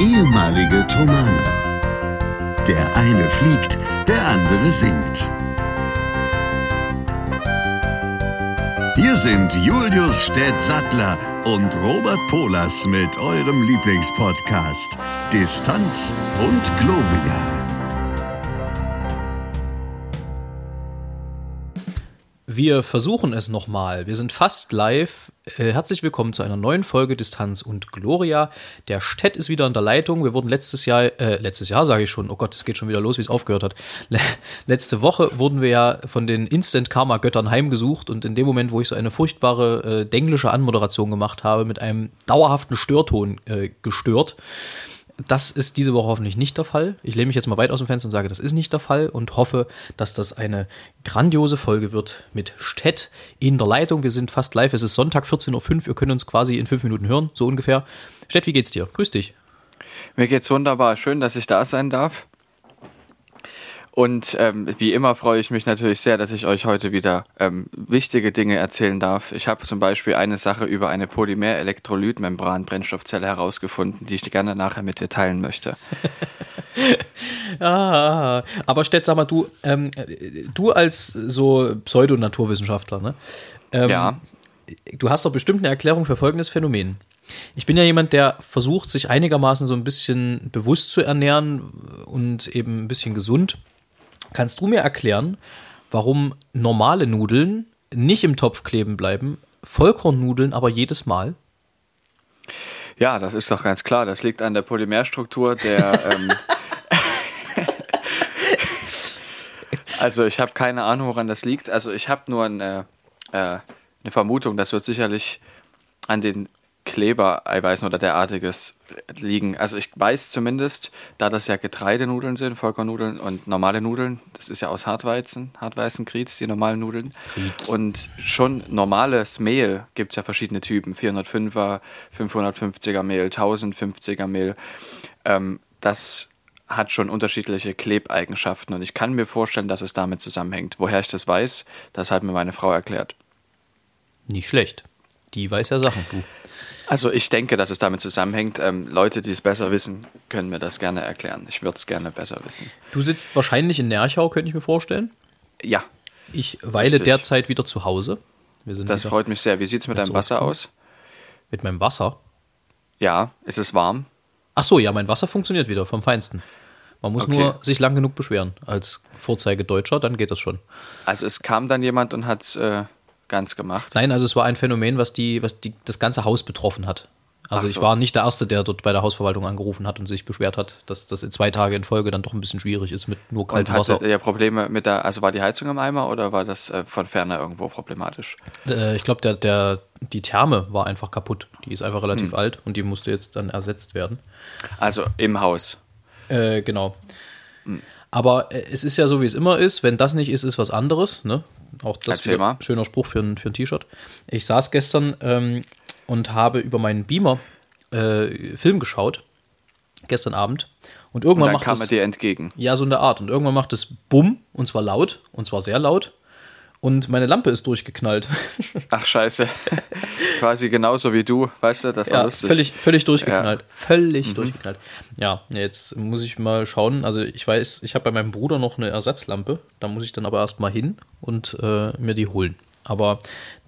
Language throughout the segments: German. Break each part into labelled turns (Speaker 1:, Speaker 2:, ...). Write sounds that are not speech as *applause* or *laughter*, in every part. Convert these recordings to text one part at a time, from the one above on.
Speaker 1: ehemalige Tomane. Der eine fliegt, der andere singt. Hier sind Julius Städtsattler und Robert Polas mit eurem Lieblingspodcast Distanz und Globia.
Speaker 2: Wir versuchen es nochmal. Wir sind fast live. Äh, herzlich willkommen zu einer neuen Folge Distanz und Gloria. Der Stett ist wieder in der Leitung. Wir wurden letztes Jahr, äh, letztes Jahr sage ich schon, oh Gott, es geht schon wieder los, wie es aufgehört hat. Le *laughs* letzte Woche wurden wir ja von den Instant Karma Göttern heimgesucht und in dem Moment, wo ich so eine furchtbare äh, denglische Anmoderation gemacht habe, mit einem dauerhaften Störton äh, gestört das ist diese Woche hoffentlich nicht der Fall. Ich lehne mich jetzt mal weit aus dem Fenster und sage, das ist nicht der Fall und hoffe, dass das eine grandiose Folge wird mit Stett in der Leitung. Wir sind fast live. Es ist Sonntag 14.05 Uhr. Ihr könnt uns quasi in fünf Minuten hören, so ungefähr. Stett, wie geht's dir? Grüß dich.
Speaker 3: Mir geht's wunderbar. Schön, dass ich da sein darf. Und ähm, wie immer freue ich mich natürlich sehr, dass ich euch heute wieder ähm, wichtige Dinge erzählen darf. Ich habe zum Beispiel eine Sache über eine Polymer-Elektrolyt-Membran-Brennstoffzelle herausgefunden, die ich gerne nachher mit dir teilen möchte. *laughs*
Speaker 2: ah, aber Stett, sag mal, du, ähm, du als so Pseudo-Naturwissenschaftler, ne?
Speaker 3: Ähm, ja.
Speaker 2: Du hast doch bestimmt eine Erklärung für folgendes Phänomen. Ich bin ja jemand, der versucht, sich einigermaßen so ein bisschen bewusst zu ernähren und eben ein bisschen gesund. Kannst du mir erklären, warum normale Nudeln nicht im Topf kleben bleiben, Vollkornnudeln aber jedes Mal?
Speaker 3: Ja, das ist doch ganz klar. Das liegt an der Polymerstruktur der. *laughs* ähm also ich habe keine Ahnung, woran das liegt. Also ich habe nur eine, äh, eine Vermutung, das wird sicherlich an den Klebereiweißen oder derartiges liegen. Also ich weiß zumindest, da das ja Getreidenudeln sind, Vollkornnudeln und normale Nudeln, das ist ja aus Hartweizen, Hartweißenkriez, die normalen Nudeln. Und schon normales Mehl gibt es ja verschiedene Typen, 405er, 550er Mehl, 1050er Mehl. Ähm, das hat schon unterschiedliche Klebeigenschaften und ich kann mir vorstellen, dass es damit zusammenhängt. Woher ich das weiß, das hat mir meine Frau erklärt.
Speaker 2: Nicht schlecht. Die weiß ja Sachen, du.
Speaker 3: Also ich denke, dass es damit zusammenhängt. Ähm, Leute, die es besser wissen, können mir das gerne erklären. Ich würde es gerne besser wissen.
Speaker 2: Du sitzt wahrscheinlich in Nerchau, könnte ich mir vorstellen.
Speaker 3: Ja.
Speaker 2: Ich weile Richtig. derzeit wieder zu Hause.
Speaker 3: das freut mich sehr. Wie sieht es mit deinem Wasser aus?
Speaker 2: Mit meinem Wasser?
Speaker 3: Ja, ist es warm?
Speaker 2: Ach so, ja, mein Wasser funktioniert wieder vom Feinsten. Man muss okay. nur sich lang genug beschweren als Vorzeigedeutscher, dann geht das schon.
Speaker 3: Also es kam dann jemand und hat äh, ganz gemacht?
Speaker 2: Nein, also es war ein Phänomen, was, die, was die, das ganze Haus betroffen hat. Also so. ich war nicht der Erste, der dort bei der Hausverwaltung angerufen hat und sich beschwert hat, dass das in zwei Tage in Folge dann doch ein bisschen schwierig ist mit nur kaltem und Wasser.
Speaker 3: Ja Probleme mit der, also war die Heizung im Eimer oder war das äh, von ferne irgendwo problematisch?
Speaker 2: Äh, ich glaube, der, der, die Therme war einfach kaputt. Die ist einfach relativ hm. alt und die musste jetzt dann ersetzt werden.
Speaker 3: Also im Haus.
Speaker 2: Äh, genau. Hm. Aber äh, es ist ja so, wie es immer ist. Wenn das nicht ist, ist was anderes. Ne? Auch das ist ein schöner Spruch für ein, für ein T-Shirt. Ich saß gestern ähm, und habe über meinen Beamer äh, Film geschaut. Gestern Abend. Und irgendwann und
Speaker 3: dann
Speaker 2: macht
Speaker 3: kam er dir entgegen.
Speaker 2: Ja, so in der Art. Und irgendwann macht es Bumm und zwar laut und zwar sehr laut und meine Lampe ist durchgeknallt. *laughs*
Speaker 3: Ach scheiße. *laughs* Quasi genauso wie du, weißt du, das war
Speaker 2: ja,
Speaker 3: lustig.
Speaker 2: Völlig, völlig durchgeknallt. Ja. Völlig mhm. durchgeknallt. Ja, jetzt muss ich mal schauen. Also ich weiß, ich habe bei meinem Bruder noch eine Ersatzlampe. Da muss ich dann aber erstmal hin und äh, mir die holen. Aber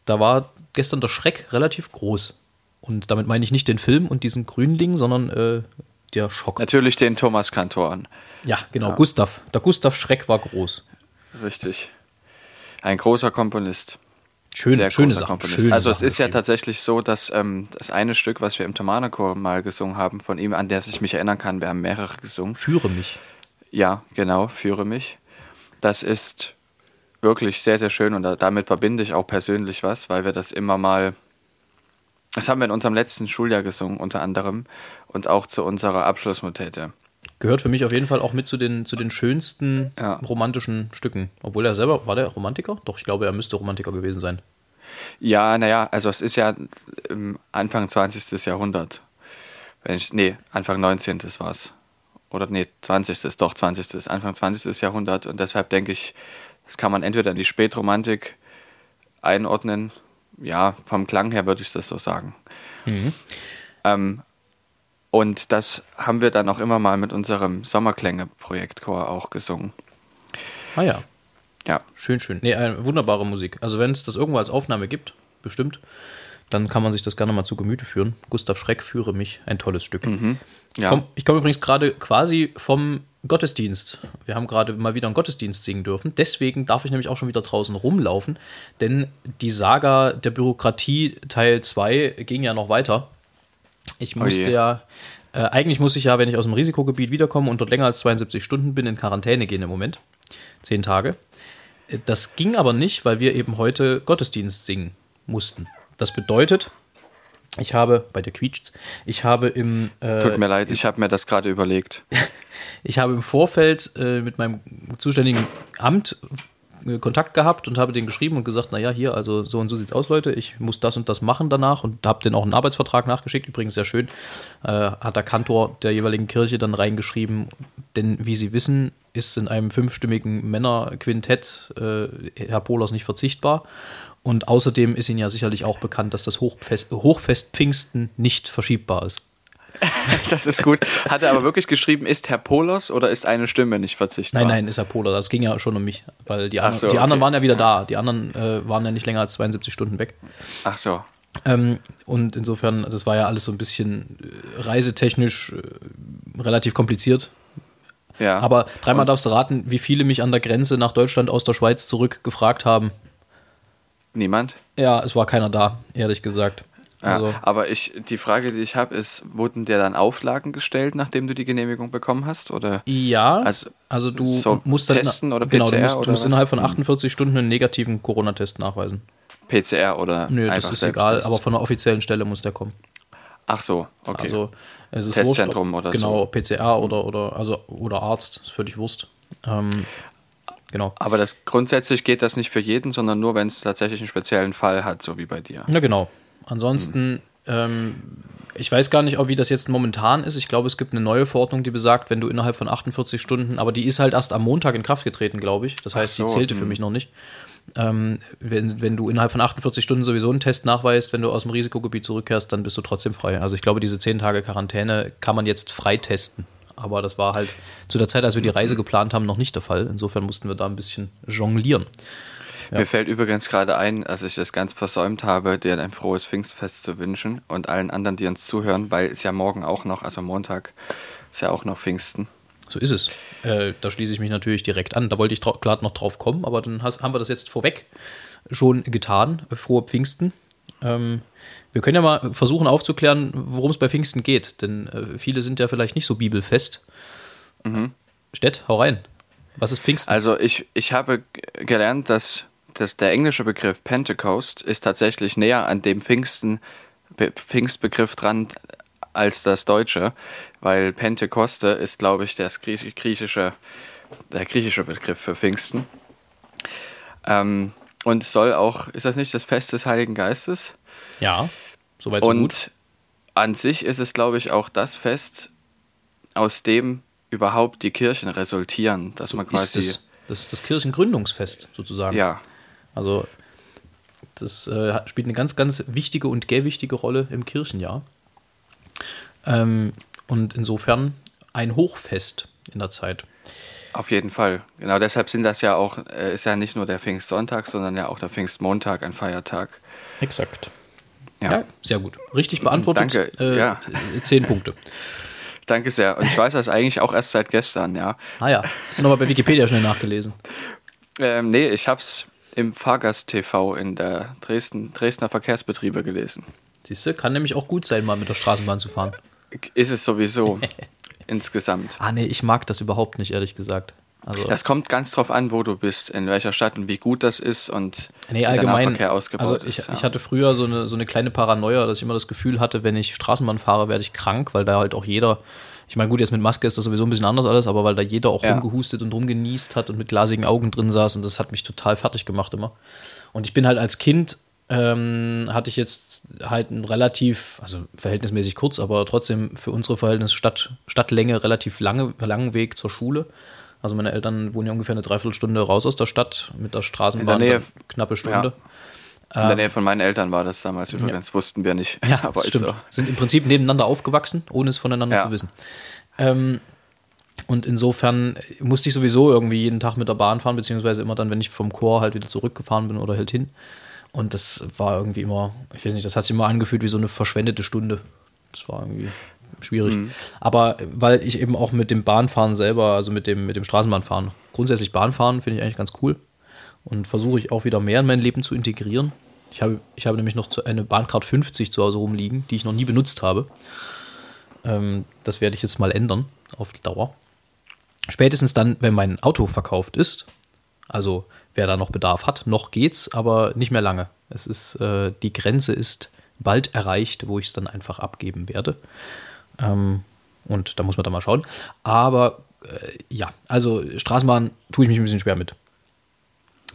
Speaker 2: da war gestern der Schreck relativ groß. Und damit meine ich nicht den Film und diesen Grünling, sondern äh, der Schock.
Speaker 3: Natürlich den Thomas Kantoren.
Speaker 2: Ja, genau, ja. Gustav. Der Gustav Schreck war groß.
Speaker 3: Richtig. Ein großer Komponist.
Speaker 2: Schön, Sehr schöne Sache. Komponist. Schöne
Speaker 3: also es ist ja tatsächlich so, dass ähm, das eine Stück, was wir im Thomanerchor mal gesungen haben, von ihm, an der ich mich erinnern kann, wir haben mehrere gesungen.
Speaker 2: Führe mich.
Speaker 3: Ja, genau, führe mich. Das ist wirklich sehr, sehr schön und da, damit verbinde ich auch persönlich was, weil wir das immer mal, das haben wir in unserem letzten Schuljahr gesungen unter anderem und auch zu unserer Abschlussmotete.
Speaker 2: Gehört für mich auf jeden Fall auch mit zu den, zu den schönsten ja. romantischen Stücken. Obwohl er selber, war der Romantiker? Doch, ich glaube, er müsste Romantiker gewesen sein.
Speaker 3: Ja, naja, also es ist ja Anfang 20. Jahrhundert. Wenn ich, nee, Anfang 19. war es. Oder nee, 20. doch 20. Anfang 20. Jahrhundert. Und deshalb denke ich, das kann man entweder in die Spätromantik einordnen. Ja, vom Klang her würde ich das so sagen. Mhm. Ähm, Und das haben wir dann auch immer mal mit unserem Sommerklänge-Projektchor auch gesungen.
Speaker 2: Ah ja.
Speaker 3: Ja.
Speaker 2: Schön, schön. Nee, eine wunderbare Musik. Also wenn es das irgendwo als Aufnahme gibt, bestimmt, dann kann man sich das gerne mal zu Gemüte führen. Gustav Schreck führe mich, ein tolles Stück.
Speaker 3: Mhm.
Speaker 2: Ich
Speaker 3: Ja.
Speaker 2: komme komm übrigens gerade quasi vom Gottesdienst. Wir haben gerade mal wieder einen Gottesdienst singen dürfen. Deswegen darf ich nämlich auch schon wieder draußen rumlaufen, denn die Saga der Bürokratie Teil 2 ging ja noch weiter. Ich musste
Speaker 3: je.
Speaker 2: ja, äh, eigentlich muss ich ja, wenn ich aus dem Risikogebiet wiederkomme und dort länger als 72 Stunden bin, in Quarantäne gehen im Moment. Zehn Tage. Äh, Das ging aber nicht, weil wir eben heute Gottesdienst singen mussten. Das bedeutet, ich habe, bei der quietscht's, ich habe im äh,
Speaker 3: Tut mir leid, ich habe mir das gerade überlegt. *laughs*
Speaker 2: ich habe im Vorfeld äh, mit meinem zuständigen Amt Kontakt gehabt und habe denen geschrieben und gesagt, naja, hier, also so und so sieht's aus, Leute, ich muss das und das machen danach und habe denen auch einen Arbeitsvertrag nachgeschickt, übrigens sehr schön, äh, hat der Kantor der jeweiligen Kirche dann reingeschrieben, denn wie Sie wissen, ist in einem fünfstimmigen Männerquintett äh, Herr Pohlers nicht verzichtbar und außerdem ist Ihnen ja sicherlich auch bekannt, dass das Hochfest, Hochfest Pfingsten nicht verschiebbar ist. *laughs*
Speaker 3: Das ist gut. Hat er aber wirklich geschrieben, ist Herr Polos oder ist eine Stimme nicht verzichtbar?
Speaker 2: Nein, nein, ist ja Polar. Das ging ja schon um mich, weil die, anderen,
Speaker 3: so,
Speaker 2: die anderen
Speaker 3: okay.
Speaker 2: waren ja wieder da. Die anderen äh, waren ja nicht länger als 72 Stunden weg.
Speaker 3: Ach so.
Speaker 2: Ähm, und insofern, das war ja alles so ein bisschen äh, reisetechnisch äh, relativ kompliziert.
Speaker 3: Ja.
Speaker 2: Aber dreimal darfst du raten, wie viele mich an der Grenze nach Deutschland aus der Schweiz zurück gefragt haben.
Speaker 3: Niemand?
Speaker 2: Ja, es war keiner da, ehrlich gesagt.
Speaker 3: Ja,
Speaker 2: Also,
Speaker 3: aber ich, die Frage, die ich habe, ist, wurden dir dann Auflagen gestellt, nachdem du die Genehmigung bekommen hast? Oder?
Speaker 2: ja,
Speaker 3: Also,
Speaker 2: also du
Speaker 3: so
Speaker 2: musst dann
Speaker 3: testen oder
Speaker 2: genau, du
Speaker 3: PCR
Speaker 2: musst, du
Speaker 3: oder
Speaker 2: musst
Speaker 3: was?
Speaker 2: innerhalb von
Speaker 3: Hm.
Speaker 2: 48 Stunden einen negativen Corona-Test nachweisen.
Speaker 3: PCR oder
Speaker 2: Nö, das ist egal, aber von einer offiziellen Stelle muss der kommen.
Speaker 3: Ach so, okay.
Speaker 2: Also es ist
Speaker 3: Testzentrum
Speaker 2: wurscht,
Speaker 3: oder
Speaker 2: genau,
Speaker 3: so.
Speaker 2: PCR oder, oder, also, oder Arzt, ist völlig Wurst. Ähm, genau.
Speaker 3: aber das grundsätzlich geht das nicht für jeden, sondern nur, wenn es tatsächlich einen speziellen Fall hat, so wie bei dir.
Speaker 2: Ja, genau. Ansonsten, ähm, ich weiß gar nicht, ob wie das jetzt momentan ist. Ich glaube, es gibt eine neue Verordnung, die besagt, wenn du innerhalb von 48 Stunden, aber die ist halt erst am Montag in Kraft getreten, glaube ich. Das heißt,
Speaker 3: so,
Speaker 2: die zählte für
Speaker 3: hm.
Speaker 2: mich noch nicht. Ähm, wenn, wenn du innerhalb von 48 Stunden sowieso einen Test nachweist, wenn du aus dem Risikogebiet zurückkehrst, dann bist du trotzdem frei. Also ich glaube, diese 10 Tage Quarantäne kann man jetzt frei testen. Aber das war halt zu der Zeit, als wir die Reise geplant haben, noch nicht der Fall. Insofern mussten wir da ein bisschen jonglieren.
Speaker 3: Mir fällt übrigens gerade ein, als ich das ganz versäumt habe, dir ein frohes Pfingstfest zu wünschen und allen anderen, die uns zuhören, weil es ja morgen auch noch, also Montag, ist ja auch noch Pfingsten.
Speaker 2: So ist es. Äh, da schließe ich mich natürlich direkt an. Da wollte ich gerade noch drauf kommen, aber dann has, haben wir das jetzt vorweg schon getan. Frohe Pfingsten. Ähm, wir können ja mal versuchen aufzuklären, worum es bei Pfingsten geht, denn äh, viele sind ja vielleicht nicht so bibelfest. Stett, hau rein. Was ist Pfingsten?
Speaker 3: Also ich, ich habe gelernt, dass, dass der englische Begriff Pentecost ist tatsächlich näher an dem Pfingsten, Be Pfingstbegriff dran als das deutsche, weil Pentekoste ist, glaube ich, das Griech- griechische, der griechische Begriff für Pfingsten. Ähm, und soll auch, ist das nicht das Fest des Heiligen Geistes?
Speaker 2: ja, soweit so gut.
Speaker 3: Und an sich ist es, glaube ich, auch das Fest, aus dem überhaupt die Kirchen resultieren, dass man
Speaker 2: Ist
Speaker 3: quasi,
Speaker 2: es. Das ist das Kirchengründungsfest sozusagen.
Speaker 3: ja,
Speaker 2: Also das äh, spielt eine ganz, ganz wichtige und gewichtige Rolle im Kirchenjahr. Ähm, und insofern ein Hochfest in der Zeit.
Speaker 3: Auf jeden Fall. Genau deshalb sind das ja auch, äh, ist ja nicht nur der Pfingstsonntag, sondern ja auch der Pfingstmontag ein Feiertag.
Speaker 2: Exakt.
Speaker 3: Ja.
Speaker 2: Ja, sehr gut. Richtig beantwortet.
Speaker 3: Danke,
Speaker 2: Äh,
Speaker 3: ja.
Speaker 2: Zehn Punkte. *laughs*
Speaker 3: Danke sehr. Und ich weiß das eigentlich auch erst seit gestern, ja.
Speaker 2: Ah ja, hast du nochmal bei Wikipedia schnell nachgelesen. *laughs*
Speaker 3: Ähm, nee, ich hab's im Fahrgast-TV in der Dresden, Dresdner Verkehrsbetriebe gelesen.
Speaker 2: Siehst du, kann nämlich auch gut sein, mal mit der Straßenbahn zu fahren.
Speaker 3: Ist es sowieso *laughs* insgesamt.
Speaker 2: Ah nee, ich mag das überhaupt nicht, ehrlich gesagt. Also,
Speaker 3: Das kommt ganz drauf an, wo du bist, in welcher Stadt und wie gut das ist und
Speaker 2: Nee,
Speaker 3: wie der
Speaker 2: allgemein.
Speaker 3: Nahverkehr ausgebaut
Speaker 2: Also ich,
Speaker 3: ist. ja.
Speaker 2: ich hatte früher so eine, so eine kleine Paranoia, dass ich immer das Gefühl hatte, wenn ich Straßenbahn fahre, werde ich krank, weil da halt auch jeder, ich meine, gut, jetzt mit Maske ist das sowieso ein bisschen anders alles, aber weil da jeder auch
Speaker 3: Ja.
Speaker 2: rumgehustet und rumgenießt hat und mit glasigen Augen drin saß und das hat mich total fertig gemacht immer. Und ich bin halt als Kind, ähm, hatte ich jetzt halt ein relativ, also verhältnismäßig kurz, aber trotzdem für unsere Verhältnisse Stadt, Stadtlänge relativ lange, langen Weg zur Schule. Also meine Eltern wohnen ja ungefähr eine Dreiviertelstunde raus aus der Stadt mit der Straßenbahn
Speaker 3: Nähe-
Speaker 2: dann knappe Stunde.
Speaker 3: In der Nähe von meinen Eltern war das damals übrigens, wussten wir nicht.
Speaker 2: Ja, *laughs*
Speaker 3: aber
Speaker 2: stimmt.
Speaker 3: so.
Speaker 2: Sind im Prinzip nebeneinander aufgewachsen, ohne es voneinander
Speaker 3: Ja.
Speaker 2: zu wissen. Ähm, und insofern musste ich sowieso irgendwie jeden Tag mit der Bahn fahren, beziehungsweise immer dann, wenn ich vom Chor halt wieder zurückgefahren bin oder halt hin. Und das war irgendwie immer, ich weiß nicht, das hat sich immer angefühlt wie so eine verschwendete Stunde. Das war irgendwie schwierig. Aber weil ich eben auch mit dem Bahnfahren selber, also mit dem, mit dem Straßenbahnfahren, grundsätzlich Bahnfahren finde ich eigentlich ganz cool. Und versuche ich auch wieder mehr in mein Leben zu integrieren. Ich habe, ich habe nämlich noch eine Bahncard 50 zu Hause rumliegen, die ich noch nie benutzt habe. Ähm, das werde ich jetzt mal ändern auf die Dauer. Spätestens dann, wenn mein Auto verkauft ist, also wer da noch Bedarf hat, noch geht's, aber nicht mehr lange. Es ist, äh, die Grenze ist bald erreicht, wo ich es dann einfach abgeben werde. Ähm, und da muss man dann mal schauen. Aber äh, ja, also Straßenbahn tue ich mich ein bisschen schwer mit.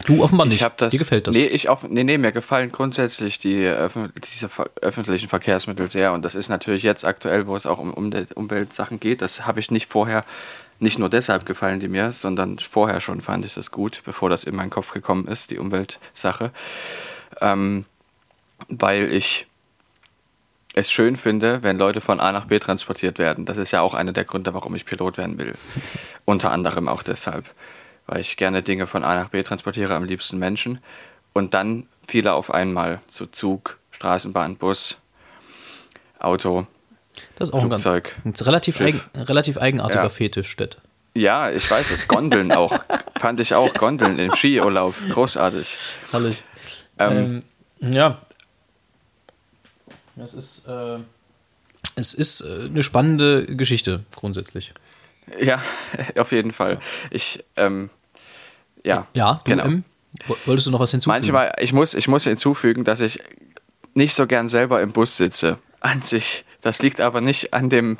Speaker 2: Du offenbar nicht.
Speaker 3: Das.
Speaker 2: Dir gefällt das.
Speaker 3: Nee, ich auf, nee, nee, mir gefallen grundsätzlich die öffn- diese öffentlichen Verkehrsmittel sehr. Und das ist natürlich jetzt aktuell, wo es auch um, um Umweltsachen geht. Das habe ich nicht vorher, nicht nur deshalb gefallen die mir, sondern vorher schon fand ich das gut, bevor das in meinen Kopf gekommen ist, die Umweltsache. Ähm, weil ich es schön finde, wenn Leute von A nach B transportiert werden. Das ist ja auch einer der Gründe, warum ich Pilot werden will. Unter anderem auch deshalb, weil ich gerne Dinge von A nach B transportiere, am liebsten Menschen. Und dann viele auf einmal, so Zug, Straßenbahn, Bus, Auto.
Speaker 2: das ist auch ein, ganz,
Speaker 3: Flugzeug,
Speaker 2: ein relativ, eigen, relativ eigenartiger
Speaker 3: Ja.
Speaker 2: Fetisch, Stett.
Speaker 3: Ja, ich weiß es, Gondeln auch. *laughs* Fand ich auch, Gondeln im Skiurlaub. Großartig.
Speaker 2: Herrlich.
Speaker 3: Ähm,
Speaker 2: Ähm, ja. Es ist, äh, es ist äh, eine spannende Geschichte, grundsätzlich.
Speaker 3: Ja, *laughs* auf jeden Fall. Ich, ähm, ja.
Speaker 2: Ja, du,
Speaker 3: genau.
Speaker 2: M, wo- wolltest du noch was hinzufügen?
Speaker 3: Manchmal, ich muss, ich muss hinzufügen, dass ich nicht so gern selber im Bus sitze. An sich. Das liegt aber nicht an dem,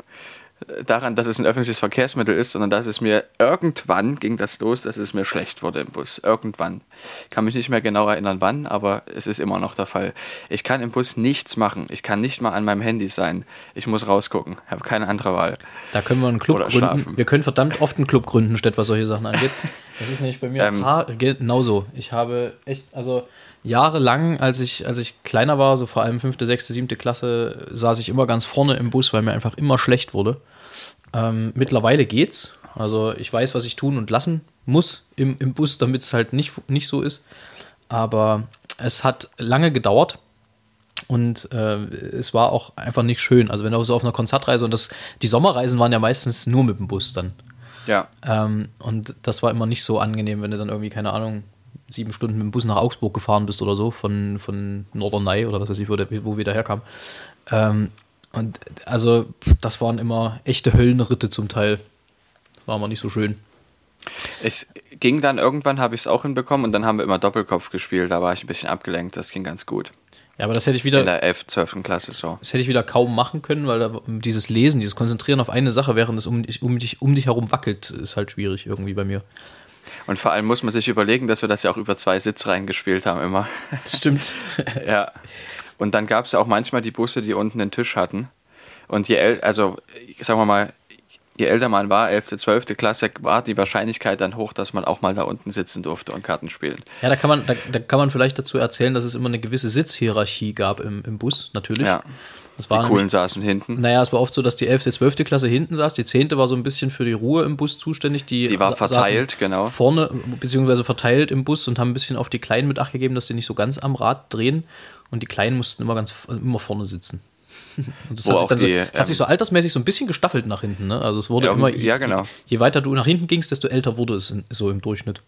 Speaker 3: daran, dass es ein öffentliches Verkehrsmittel ist, sondern dass es mir irgendwann ging das los, dass es mir schlecht wurde im Bus. Irgendwann. Ich kann mich nicht mehr genau erinnern, wann, aber es ist immer noch der Fall. Ich kann im Bus nichts machen. Ich kann nicht mal an meinem Handy sein. Ich muss rausgucken. Ich habe keine andere Wahl.
Speaker 2: Da können wir einen Club
Speaker 3: Oder
Speaker 2: gründen.
Speaker 3: schlafen.
Speaker 2: Wir können verdammt oft einen Club gründen, statt was solche Sachen angeht. *laughs* Das ist nämlich bei mir
Speaker 3: Ähm.
Speaker 2: genauso. Ich habe echt, also jahrelang, als ich, als ich kleiner war, so vor allem fünfte, sechste, siebte Klasse, saß ich immer ganz vorne im Bus, weil mir einfach immer schlecht wurde. Ähm, mittlerweile geht's. Also ich weiß, was ich tun und lassen muss im, im Bus, damit es halt nicht, nicht so ist. Aber es hat lange gedauert. Und äh, es war auch einfach nicht schön. Also wenn du so auf einer Konzertreise und das, die Sommerreisen waren ja meistens nur mit dem Bus dann.
Speaker 3: Ja.
Speaker 2: Ähm, und das war immer nicht so angenehm, wenn du dann irgendwie, keine Ahnung, sieben Stunden mit dem Bus nach Augsburg gefahren bist oder so, von, von Norderney oder was weiß ich, wo, der, wo wir daherkamen. Ähm, und also, das waren immer echte Höllenritte zum Teil. Das war immer nicht so schön.
Speaker 3: Es ging dann irgendwann, habe ich es auch hinbekommen und dann haben wir immer Doppelkopf gespielt. Da war ich ein bisschen abgelenkt. Das ging ganz gut.
Speaker 2: Ja, aber das hätte ich
Speaker 3: In
Speaker 2: wieder,
Speaker 3: der 11., 12. Klasse so.
Speaker 2: das hätte ich wieder kaum machen können, weil da, dieses Lesen, dieses Konzentrieren auf eine Sache, während es um, dich- um, dich, um dich herum wackelt, ist halt schwierig irgendwie bei mir.
Speaker 3: Und vor allem muss man sich überlegen, dass wir das ja auch über zwei Sitzreihen gespielt haben immer.
Speaker 2: Das stimmt. *laughs*
Speaker 3: ja. Und dann gab es ja auch manchmal die Busse, die unten einen Tisch hatten. Und je äl also sagen wir mal, je älter man war, 11., 12. Klasse, war die Wahrscheinlichkeit dann hoch, dass man auch mal da unten sitzen durfte und Karten spielen.
Speaker 2: Ja, da kann man, da, da kann man vielleicht dazu erzählen, dass es immer eine gewisse Sitzhierarchie gab im, im Bus, natürlich.
Speaker 3: Ja.
Speaker 2: Das
Speaker 3: Die
Speaker 2: war
Speaker 3: Coolen
Speaker 2: nämlich,
Speaker 3: saßen hinten.
Speaker 2: naja, es war oft so, dass die 11., 12. Klasse hinten saß, die 10. war so ein bisschen für die Ruhe im Bus zuständig. Die,
Speaker 3: Die war verteilt, genau.
Speaker 2: Vorne, beziehungsweise verteilt im Bus und haben ein bisschen auf die Kleinen mit Acht gegeben, dass die nicht so ganz am Rad drehen. Und die Kleinen mussten immer ganz immer vorne sitzen. *laughs* Und das, hat sich, dann so,
Speaker 3: die,
Speaker 2: das hat sich so altersmäßig so ein bisschen gestaffelt nach hinten. Ne? Also es wurde
Speaker 3: Ja,
Speaker 2: immer,
Speaker 3: ja, genau.
Speaker 2: je, je weiter du nach hinten gingst, desto älter wurde es in, so im Durchschnitt.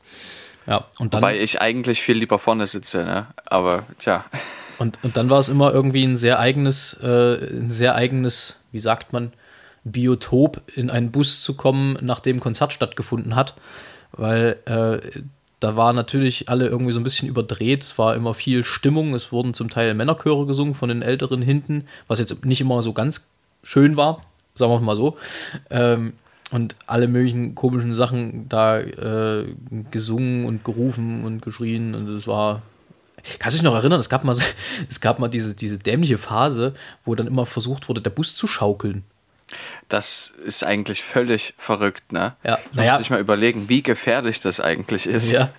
Speaker 2: Ja, und dann,
Speaker 3: Wobei ich eigentlich viel lieber vorne sitze, ne? Aber tja.
Speaker 2: Und, und dann war es immer irgendwie ein sehr eigenes, äh, ein sehr eigenes, wie sagt man, Biotop, in einen Bus zu kommen, nachdem Konzert stattgefunden hat. Weil äh, da war natürlich alle irgendwie so ein bisschen überdreht. Es war immer viel Stimmung. Es wurden zum Teil Männerchöre gesungen von den Älteren hinten, was jetzt nicht immer so ganz schön war, sagen wir mal so. Ähm, und alle möglichen komischen Sachen da äh, gesungen und gerufen und geschrien. Und es war Kannst du dich noch erinnern, es gab mal, *laughs* es gab mal diese, diese dämliche Phase, wo dann immer versucht wurde, der Bus zu schaukeln.
Speaker 3: Das ist eigentlich völlig verrückt, ne?
Speaker 2: Ja,
Speaker 3: Muss
Speaker 2: naja.
Speaker 3: sich mal überlegen, wie gefährlich das eigentlich ist.
Speaker 2: Ja.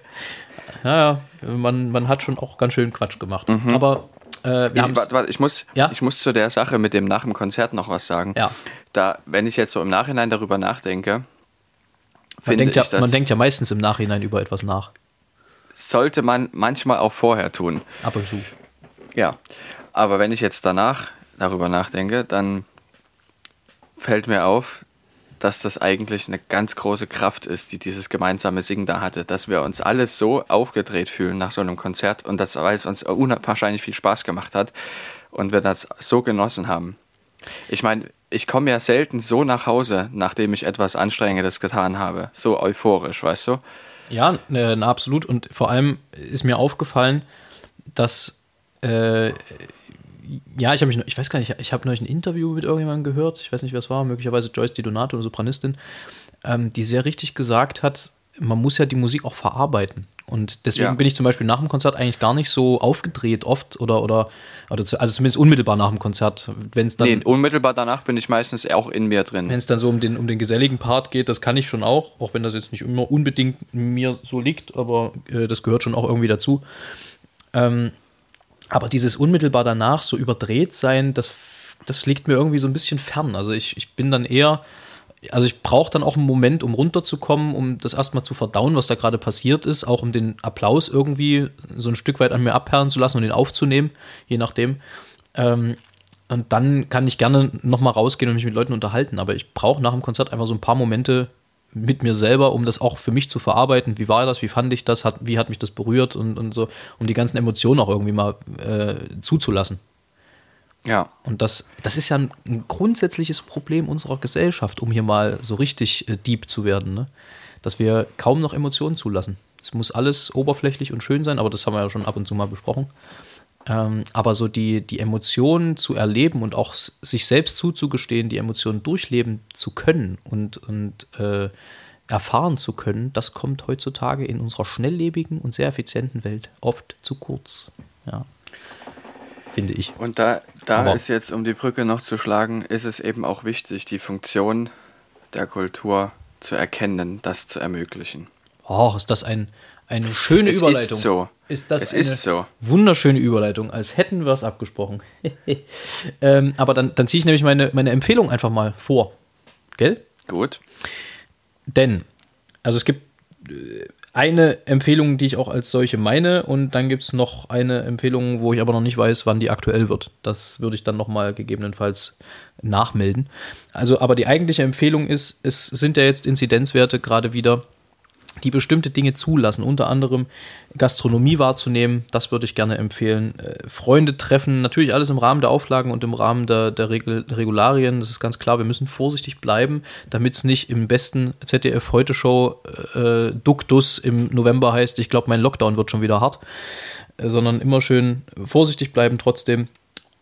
Speaker 2: Ja, ja, man, man hat schon auch ganz schön Quatsch gemacht. Aber äh,
Speaker 3: Ich, warte, warte, ich, muss,
Speaker 2: Ja.
Speaker 3: ich muss zu der Sache mit dem nach dem Konzert noch was sagen.
Speaker 2: Ja.
Speaker 3: Da, wenn ich jetzt so im Nachhinein darüber nachdenke,
Speaker 2: man, denkt
Speaker 3: ich,
Speaker 2: ja, man denkt ja meistens im Nachhinein über etwas nach.
Speaker 3: Sollte man manchmal auch vorher tun.
Speaker 2: Ab und zu.
Speaker 3: Ja, aber wenn ich jetzt danach darüber nachdenke, dann fällt mir auf, dass das eigentlich eine ganz große Kraft ist, die dieses gemeinsame Singen da hatte, dass wir uns alle so aufgedreht fühlen nach so einem Konzert und das, weil es uns unwahrscheinlich viel Spaß gemacht hat und wir das so genossen haben. Ich meine, ich komme ja selten so nach Hause, nachdem ich etwas Anstrengendes getan habe, so euphorisch, weißt du?
Speaker 2: Ja, na, absolut. Und vor allem ist mir aufgefallen, dass äh, ja, ich habe mich, ich weiß gar nicht, ich habe neulich ein Interview mit irgendjemandem gehört, ich weiß nicht, wer es war, möglicherweise Joyce Di Donato, eine Sopranistin, ähm, die sehr richtig gesagt hat, man muss ja die Musik auch verarbeiten. Und deswegen
Speaker 3: Ja.
Speaker 2: bin ich zum Beispiel nach dem Konzert eigentlich gar nicht so aufgedreht, oft oder, oder, also zumindest unmittelbar nach dem Konzert, wenn es dann.
Speaker 3: Nee, unmittelbar danach bin ich meistens auch in mir drin.
Speaker 2: Wenn es dann so um den, um den geselligen Part geht, das kann ich schon auch, auch wenn das jetzt nicht immer unbedingt mir so liegt, aber äh, das gehört schon auch irgendwie dazu. Ähm, aber dieses unmittelbar danach so überdreht sein, das, das liegt mir irgendwie so ein bisschen fern. Also ich, ich bin dann eher, also ich brauche dann auch einen Moment, um runterzukommen, um das erstmal zu verdauen, was da gerade passiert ist, auch um den Applaus irgendwie so ein Stück weit an mir abperren zu lassen und ihn aufzunehmen, je nachdem. Ähm, und dann kann ich gerne nochmal rausgehen und mich mit Leuten unterhalten. Aber ich brauche nach dem Konzert einfach so ein paar Momente mit mir selber, um das auch für mich zu verarbeiten. Wie war das? Wie fand ich das? Hat, wie hat mich das berührt? Und, und so, um die ganzen Emotionen auch irgendwie mal äh, zuzulassen.
Speaker 3: Ja.
Speaker 2: Und das, das ist ja ein, ein grundsätzliches Problem unserer Gesellschaft, um hier mal so richtig äh, deep zu werden. Ne? Dass wir kaum noch Emotionen zulassen. Es muss alles oberflächlich und schön sein, aber das haben wir ja schon ab und zu mal besprochen. Ähm, aber so die, die Emotionen zu erleben und auch sich selbst zuzugestehen, die Emotionen durchleben zu können und, und äh, erfahren zu können, das kommt heutzutage in unserer schnelllebigen und sehr effizienten Welt oft zu kurz. Ja. Finde ich.
Speaker 3: Und da, da
Speaker 2: Aber-
Speaker 3: ist jetzt, um die Brücke noch zu schlagen, ist es eben auch wichtig, die Funktion der Kultur zu erkennen, das zu ermöglichen.
Speaker 2: Oh, ist das ein, eine schöne
Speaker 3: Es
Speaker 2: Überleitung.
Speaker 3: ist so.
Speaker 2: Ist das
Speaker 3: Es
Speaker 2: eine
Speaker 3: ist so.
Speaker 2: wunderschöne Überleitung, als hätten wir es abgesprochen. *laughs* ähm, aber dann, dann ziehe ich nämlich meine, meine Empfehlung einfach mal vor. Gell?
Speaker 3: Gut.
Speaker 2: Denn, also es gibt äh, eine Empfehlung, die ich auch als solche meine, und dann gibt es noch eine Empfehlung, wo ich aber noch nicht weiß, wann die aktuell wird. Das würde ich dann nochmal gegebenenfalls nachmelden. Also, aber die eigentliche Empfehlung ist, es sind ja jetzt Inzidenzwerte gerade wieder, die bestimmte Dinge zulassen, unter anderem Gastronomie wahrzunehmen, das würde ich gerne empfehlen. Äh, Freunde treffen, natürlich alles im Rahmen der Auflagen und im Rahmen der, der Regularien, das ist ganz klar, wir müssen vorsichtig bleiben, damit es nicht im besten ZDF-Heute-Show äh, Duktus im November heißt, ich glaube, mein Lockdown wird schon wieder hart, äh, sondern immer schön vorsichtig bleiben trotzdem.